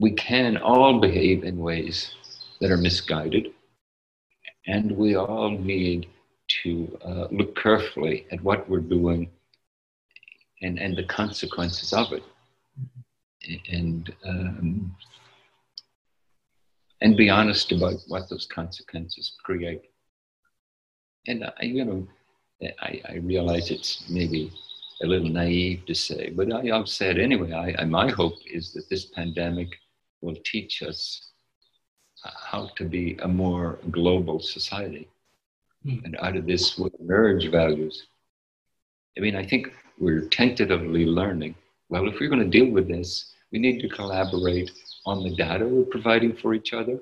we can all behave in ways that are misguided, and we all need to uh, look carefully at what we're doing and, and the consequences of it. And, um, and be honest about what those consequences create. And I, you know, I, I realize it's maybe a little naive to say, but I, have said anyway. I, I, my hope is that this pandemic will teach us how to be a more global society, mm. and out of this will emerge values. I mean, I think we're tentatively learning. Well, if we're going to deal with this, we need to collaborate on the data we're providing for each other,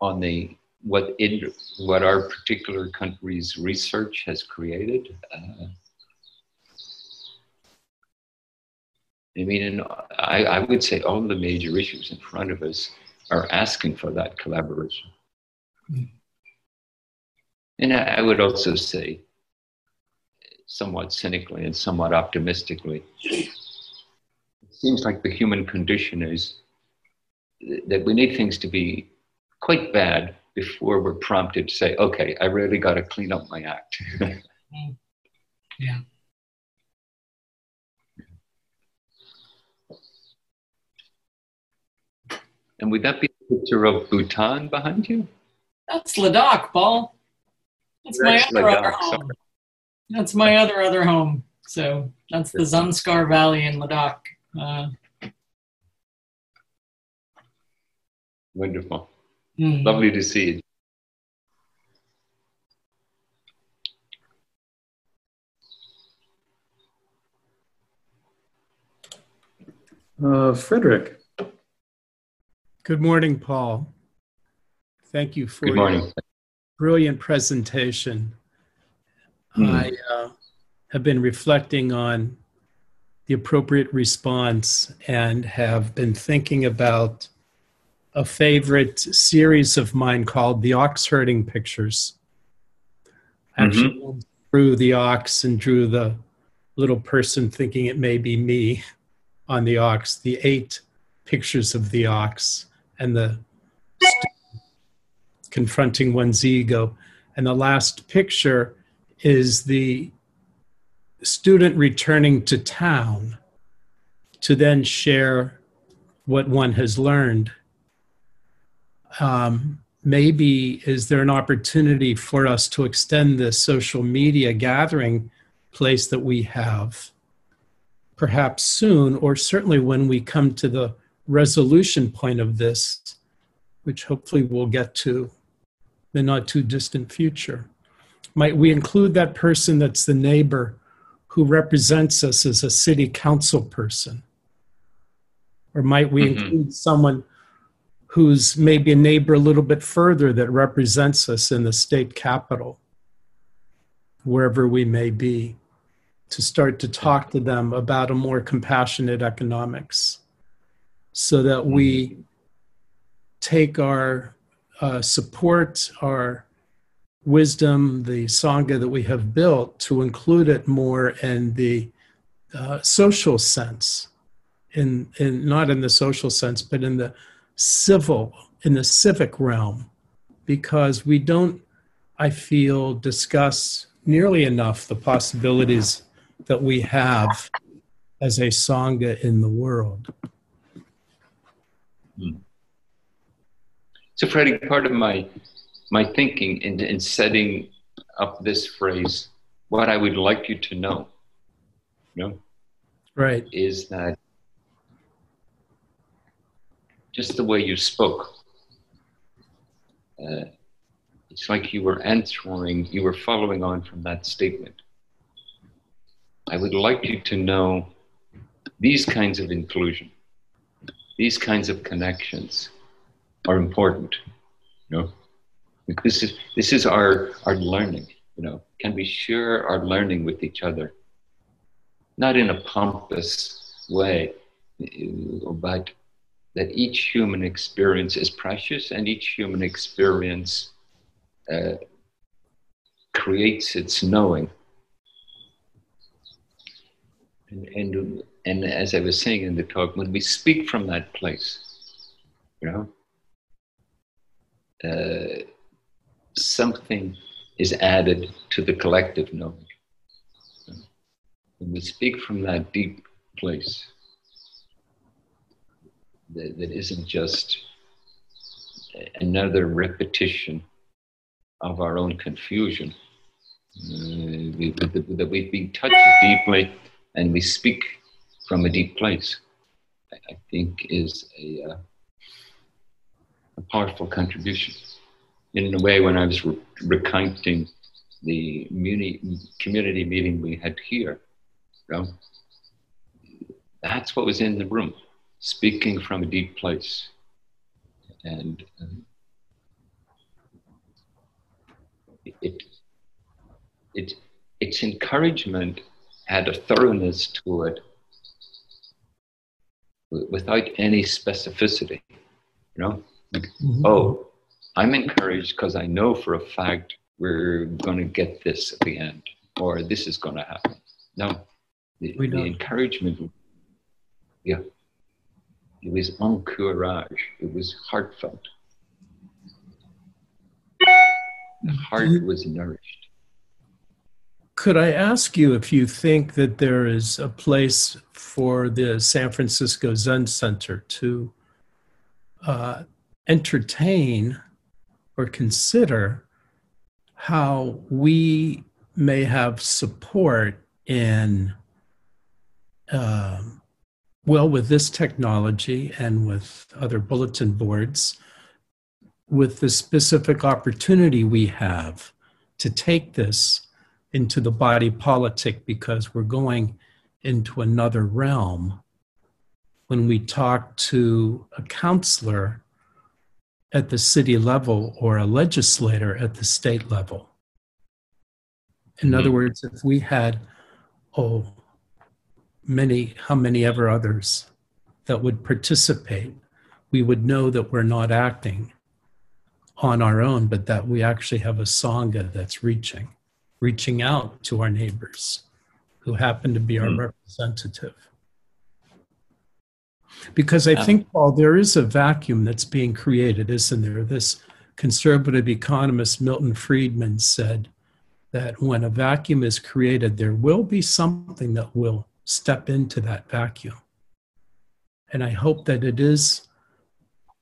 on the what in what our particular country's research has created. Uh, I mean, I, I would say all the major issues in front of us are asking for that collaboration. Mm. And I, I would also say, somewhat cynically and somewhat optimistically, it seems like the human condition is that we need things to be quite bad before we're prompted to say, okay, I really got to clean up my act. Yeah. And would that be a picture of Bhutan behind you? That's Ladakh, Paul. That's, that's my other, other home. Sorry. That's my other other home. So that's the Zanskar Valley in Ladakh. Uh, Wonderful. Mm-hmm. Lovely to see you. Uh, Frederick. Good morning, Paul. Thank you for your brilliant presentation. Mm. I uh, have been reflecting on the appropriate response and have been thinking about a favorite series of mine called the Ox Herding Pictures. Actually, mm-hmm. drew the ox and drew the little person thinking it may be me on the ox, the eight pictures of the ox and the confronting one's ego. And the last picture is the student returning to town to then share what one has learned. Um, maybe is there an opportunity for us to extend this social media gathering place that we have perhaps soon or certainly when we come to the resolution point of this, which hopefully we'll get to the not too distant future. Might we include that person that's the neighbor who represents us as a city council person? Or might we mm-hmm. include someone who's maybe a neighbor a little bit further that represents us in the state capital, wherever we may be, to start to talk to them about a more compassionate economics? So that we take our uh, support, our wisdom, the Sangha that we have built, to include it more in the uh, social sense, in, in not in the social sense, but in the civil, in the civic realm, because we don't, I feel, discuss nearly enough the possibilities that we have as a Sangha in the world. Hmm. So, Freddie, part of my my thinking in, in setting up this phrase, what I would like you to know, you know, right, is that just the way you spoke, uh, it's like you were answering, you were following on from that statement. I would like you to know these kinds of inclusion, these kinds of connections are important. You know, this is this is our our learning. You know, can we share our learning with each other, not in a pompous way, but that each human experience is precious and each human experience uh, creates its knowing. And, and, and as I was saying in the talk, when we speak from that place, you know, uh, something is added to the collective knowing. When we speak from that deep place, that, that isn't just another repetition of our own confusion, uh, that we've been touched deeply and we speak from a deep place, I think is a, uh, a powerful contribution. In a way, when I was re- recounting the muni- community meeting we had here, you know, that's what was in the room, speaking from a deep place. And um, it, it, its encouragement had a thoroughness to it without any specificity. You know, like, mm-hmm. oh, I'm encouraged because I know for a fact we're going to get this at the end, or this is going to happen. No, the, the encouragement, yeah, it was encourage. It was heartfelt. The heart was nourished. Could I ask you if you think that there is a place for the San Francisco Zen Center to uh, entertain or consider how we may have support in, uh, well, with this technology and with other bulletin boards, with the specific opportunity we have to take this into the body politic because we're going into another realm when we talk to a counselor at the city level or a legislator at the state level. In mm-hmm. other words, if we had, oh, many, how many ever others that would participate, we would know that we're not acting on our own, but that we actually have a Sangha that's reaching, reaching out to our neighbors who happen to be our mm. representative. Because I think, Paul, there is a vacuum that's being created, isn't there? This conservative economist Milton Friedman said that when a vacuum is created, there will be something that will step into that vacuum. And I hope that it is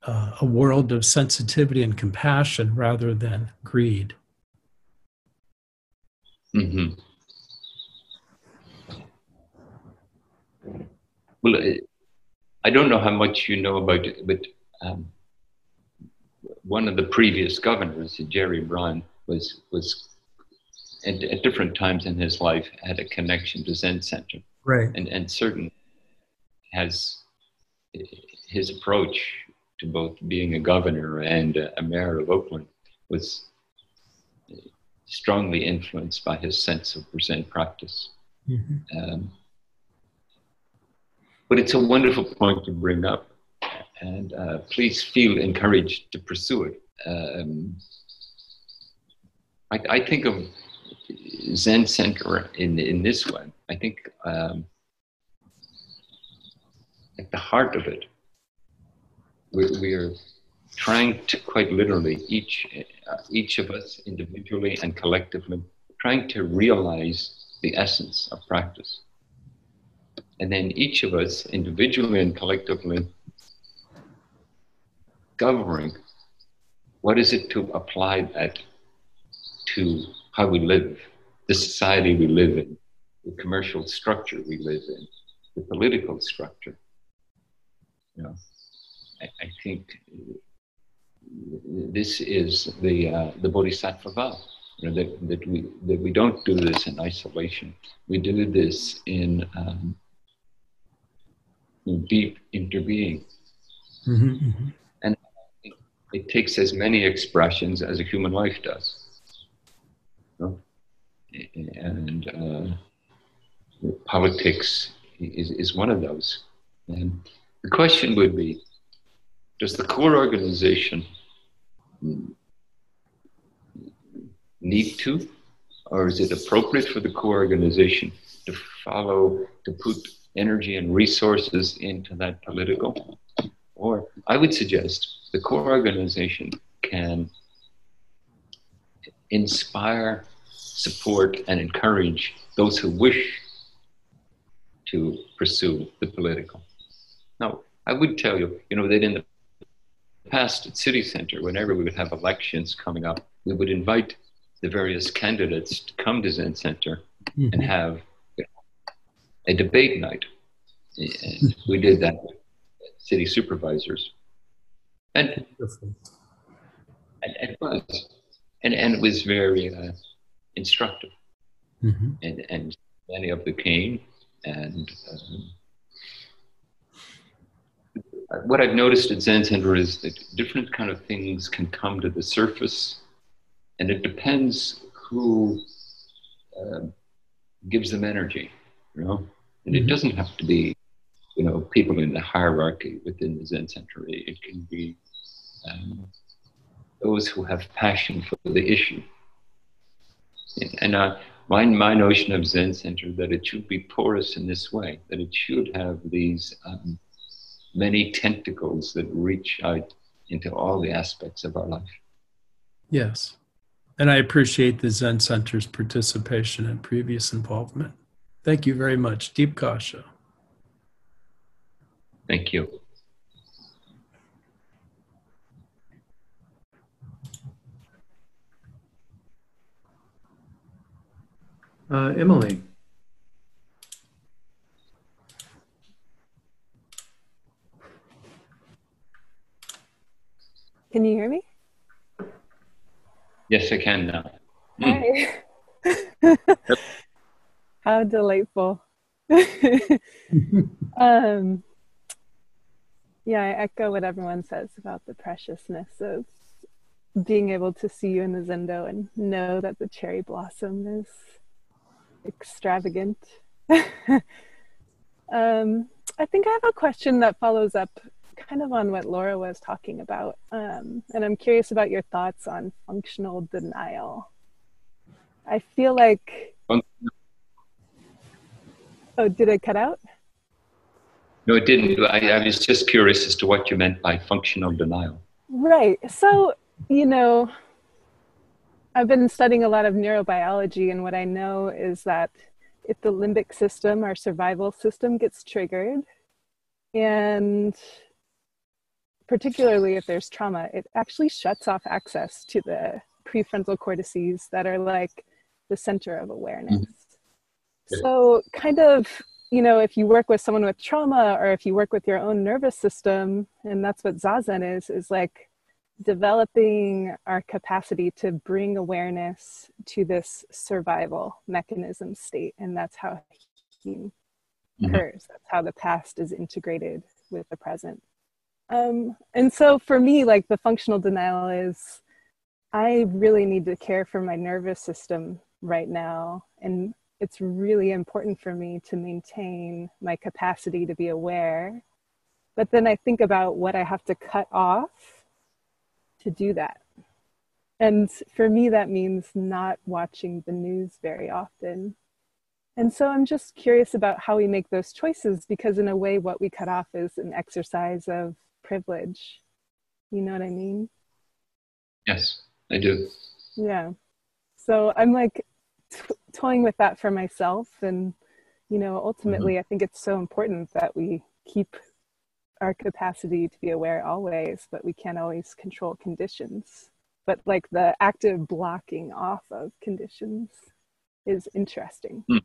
uh, a world of sensitivity and compassion rather than greed. Mm-hmm. Well, I don't know how much you know about it, but um, one of the previous governors, Jerry Brown, was was at, at, different times in his life had a connection to Zen Center, right? And and certain has his approach to both being a governor and a mayor of Oakland was strongly influenced by his sense of Zen practice. Mm-hmm. Um, but it's a wonderful point to bring up. and uh, please feel encouraged to pursue it. Um, I, I, think of Zen Center in, in this way. I think um, at the heart of it, we, we are trying to quite literally, each, uh, each of us individually and collectively, trying to realize the essence of practice. And then each of us individually and collectively discovering what is it to apply that to how we live, the society we live in, the commercial structure we live in, the political structure. You know, I, I think this is the uh, the bodhisattva vow. You know, that, that we that we don't do this in isolation. We do this in, um, in deep interbeing. Mm-hmm, mm-hmm it takes as many expressions as a human life does. And uh, politics is, is one of those. And the question would be Does the core organization need to, or is it appropriate for the core organization to follow, to put energy and resources into that political? Or I would suggest the core organization can inspire, support, and encourage those who wish to pursue the political. Now, I would tell you, you know, that in the past at City Center, whenever we would have elections coming up, we would invite the various candidates to come to Zen Center mm-hmm. and have you know, a debate night. And we did that with city supervisors. And, and, it was, and, and it was very uh, instructive. Mm-hmm. And, and many of them came, and um, what I've noticed at Zen Center is that different kind of things can come to the surface, and it depends who uh, gives them energy, you know. And mm-hmm. it doesn't have to be you know, people in the hierarchy within the Zen Center. It can be um, those who have passion for the issue. And uh, my, my notion of Zen Center that it should be porous in this way, that it should have these um, many tentacles that reach out into all the aspects of our life. Yes. And I appreciate the Zen Center's participation and previous involvement. Thank you very much. Deep gassho. Thank you. Uh, Emily. Can you hear me? Yes, I can now. Hi. How delightful. um, yeah, I echo what everyone says about the preciousness of being able to see you in the Zendo and know that the cherry blossom is extravagant. um, I think I have a question that follows up kind of on what Laura was talking about. Um, and I'm curious about your thoughts on functional denial. I feel like. Oh, did it cut out? No, it didn't. I, I was just curious as to what you meant by functional denial. Right. So, you know, I've been studying a lot of neurobiology, and what I know is that if the limbic system, our survival system, gets triggered, and particularly if there's trauma, it actually shuts off access to the prefrontal cortices that are like the center of awareness. Mm-hmm. So, kind of you know, if you work with someone with trauma or if you work with your own nervous system, and that's what Zazen is, is like developing our capacity to bring awareness to this survival mechanism state. And that's how healing mm-hmm. occurs. That's how the past is integrated with the present. Um, and so for me, like the functional denial is I really need to care for my nervous system right now and it's really important for me to maintain my capacity to be aware. but then I think about what I have to cut off to do that. And for me, that means not watching the news very often. And so I'm just curious about how we make those choices because, in a way, what we cut off is an exercise of privilege. You know what I mean? Yes, I do. Yeah. So I'm like t- toying with that for myself. And, you know, ultimately, mm-hmm. I think it's so important that we keep our capacity to be aware always, but we can't always control conditions. But like the active blocking off of conditions is interesting. Hmm.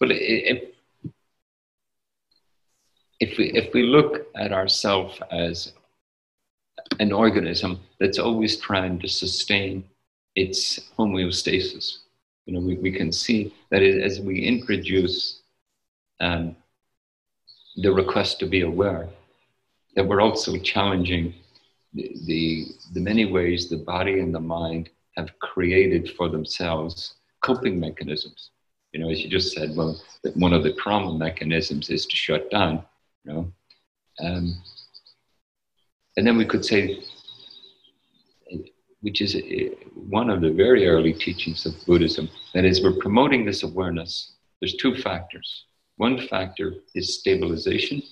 Well, if, if we if we look at ourselves as an organism that's always trying to sustain its homeostasis, you know, we, we can see that as we introduce um, the request to be aware, that we're also challenging the, the, the many ways the body and the mind have created for themselves coping mechanisms. You know, as you just said, well, one of the trauma mechanisms is to shut down, you know. Um, and then we could say, which is one of the very early teachings of Buddhism, that is, we're promoting this awareness. There's two factors. One factor is stabilization,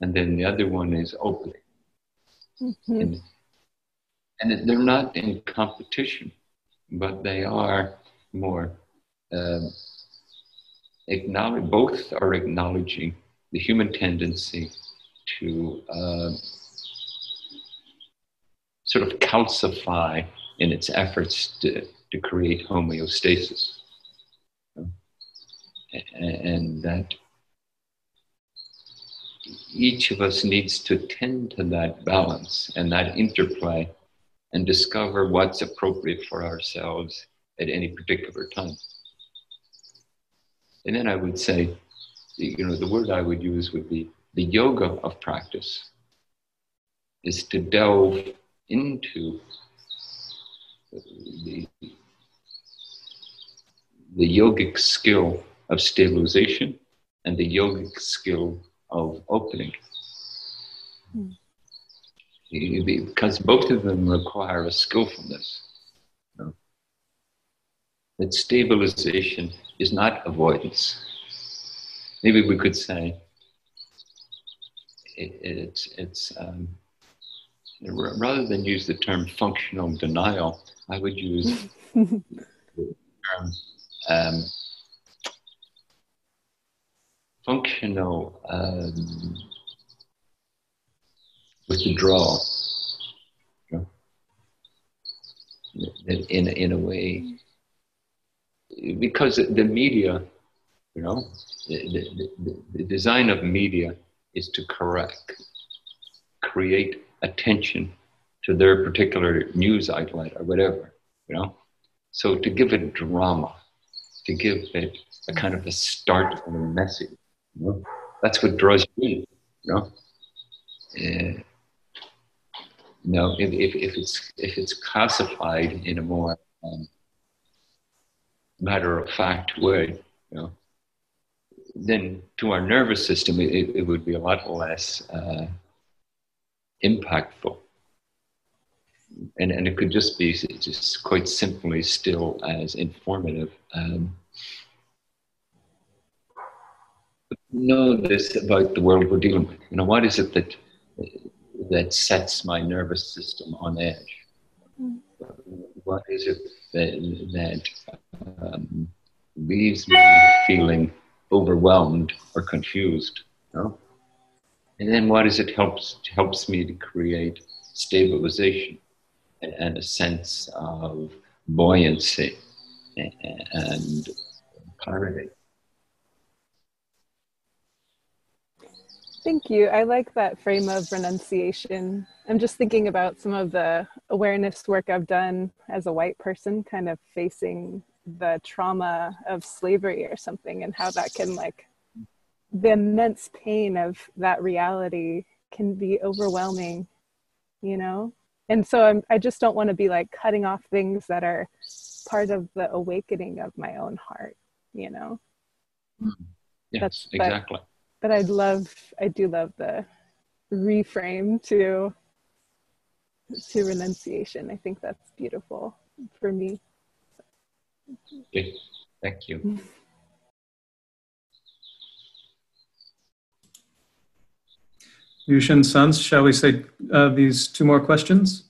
and then the other one is opening. Mm-hmm. And, and, they're not in competition, but they are more um, acknowledge. Both are acknowledging the human tendency to uh, sort of calcify in its efforts to, to create homeostasis and that each of us needs to tend to that balance and that interplay and discover what's appropriate for ourselves at any particular time. And then I would say, you know, the word I would use would be the yoga of practice is to delve into the, the yogic skill of stabilization and the yogic skill of opening. Hmm. Because both of them require a skillfulness. You know? That stabilization is not avoidance. Maybe we could say it, it's, it's um, rather than use the term functional denial, I would use the term um, functional um, withdrawal. in, in a way, because the media, you know, the, the, the design of media is to correct, create attention to their particular news outlet or whatever, you know. So to give it drama, to give it a kind of a start and a message, you know? That's what draws you in. You know, uh, know if, if, if it's if it's classified in a more um, matter of fact way, you know, then to our nervous system it, it would be a lot less uh, impactful. And, and it could just be just quite simply still as informative. Um, know this about the world we're dealing with. You know, what is it that that sets my nervous system on edge? Mm. What is it that, that um, leaves me feeling overwhelmed or confused? You know? And then what is it helps helps me to create stabilization and, and a sense of buoyancy and, and clarity. Thank you. I like that frame of renunciation. I'm just thinking about some of the awareness work I've done as a white person, kind of facing the trauma of slavery or something, and how that can, like, the immense pain of that reality can be overwhelming, you know? And so I'm, I just don't want to be like cutting off things that are part of the awakening of my own heart, you know? Mm-hmm. Yes, That's, exactly. but I'd love, I do love the reframe to to renunciation. I think that's beautiful for me. Okay. Thank you. Yushin Sons, shall we say uh, these two more questions?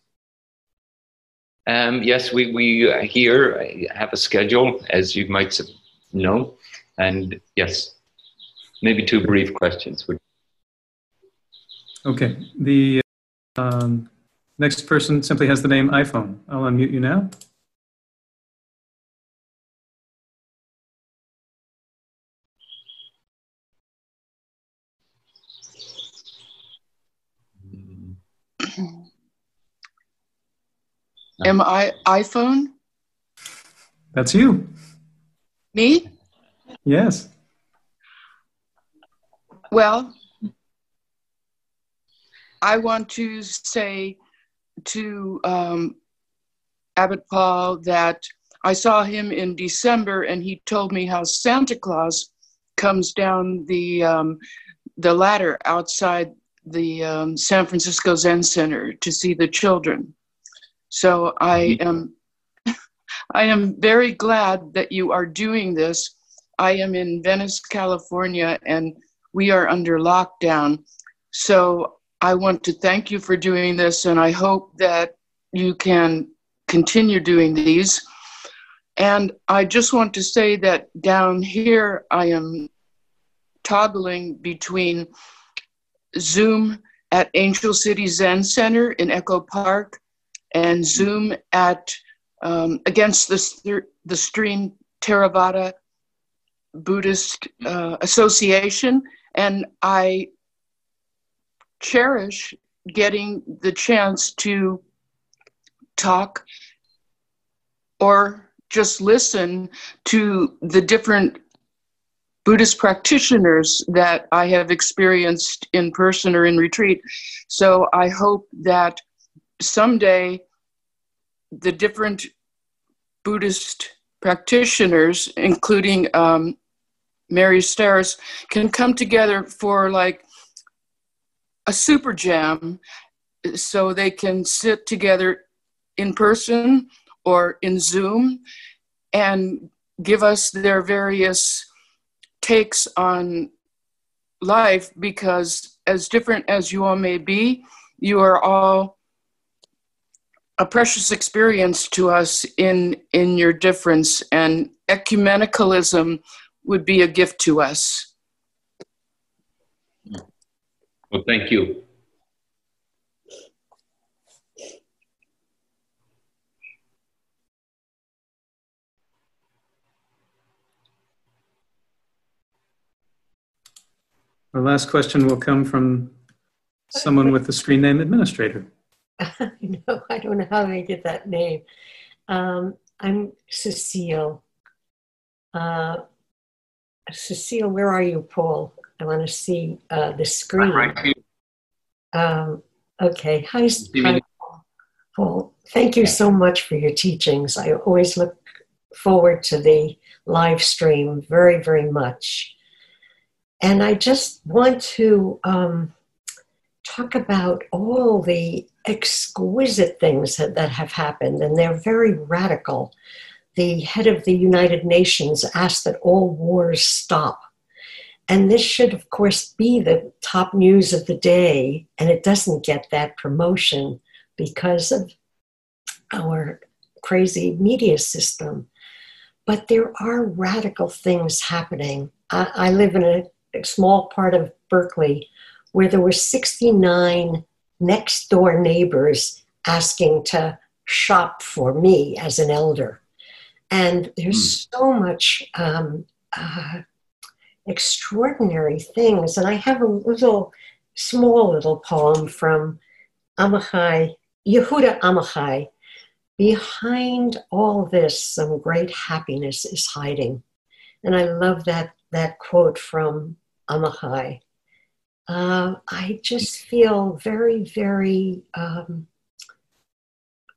Um, yes, we, we here have a schedule, as you might know. And yes, maybe two brief questions. Okay. The um, next person simply has the name iPhone. I'll unmute you now. Am I iPhone? That's you. Me? Yes. Well, I want to say to um, Abbot Paul that I saw him in December and he told me how Santa Claus comes down the, um, the ladder outside the um, San Francisco Zen Center to see the children. So I mm-hmm. am I am very glad that you are doing this. I am in Venice, California, and we are under lockdown. So I want to thank you for doing this, and I hope that you can continue doing these. And I just want to say that down here, I am toggling between Zoom at Angel City Zen Center in Echo Park and Zoom at um, against the, the stream Theravada Buddhist uh, Association. And I cherish getting the chance to talk or just listen to the different Buddhist practitioners that I have experienced in person or in retreat. So I hope that someday the different Buddhist practitioners, including um, Mary Stairs, can come together for like a super jam so they can sit together in person or in Zoom and give us their various takes on life because, as different as you all may be, you are all a precious experience to us in in your difference and ecumenicalism would be a gift to us well thank you Our last question will come from someone with the screen name administrator. I know, I don't know how to get that name. Um, I'm Cecile. Uh, Cecile, where are you, Paul? I want to see uh, the screen. Right um, okay, hi, hi, Paul. Thank you so much for your teachings. I always look forward to the live stream very, very much. And I just want to um, talk about all the exquisite things that, that have happened, and they're very radical. The head of the United Nations asked that all wars stop. And this should, of course, be the top news of the day, and it doesn't get that promotion because of our crazy media system. But there are radical things happening. I, I live in a, a small part of Berkeley where there were 69 next door neighbors asking to shop for me as an elder. And there's mm. so much um, uh, extraordinary things. And I have a little, small little poem from Amichai, Yehuda Amichai. Behind all this, some great happiness is hiding. And I love that, that quote from Amichai uh, I just feel very, very um,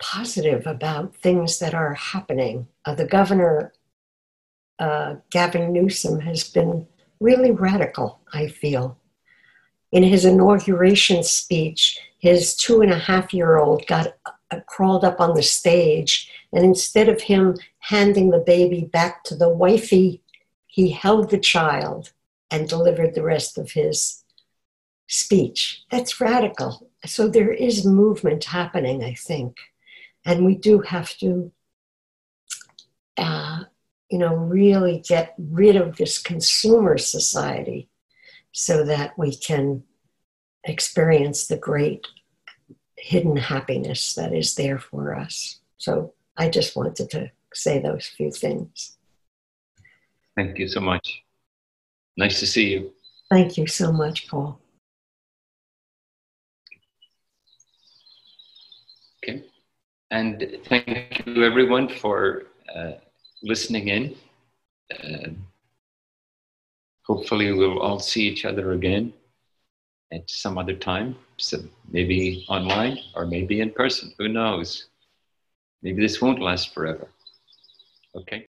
positive about things that are happening. Uh, the governor, uh, Gavin Newsom, has been really radical, I feel. In his inauguration speech, his two and a half year old got uh, crawled up on the stage, and instead of him handing the baby back to the wifey, he held the child and delivered the rest of his speech. That's radical. So there is movement happening, I think. And we do have to, uh, you know, really get rid of this consumer society so that we can experience the great hidden happiness that is there for us. So I just wanted to say those few things. Thank you so much. Nice to see you. Thank you so much, Paul. And thank you, everyone, for uh, listening in. Uh, hopefully, we'll all see each other again at some other time. So maybe online or maybe in person. Who knows? Maybe this won't last forever. Okay.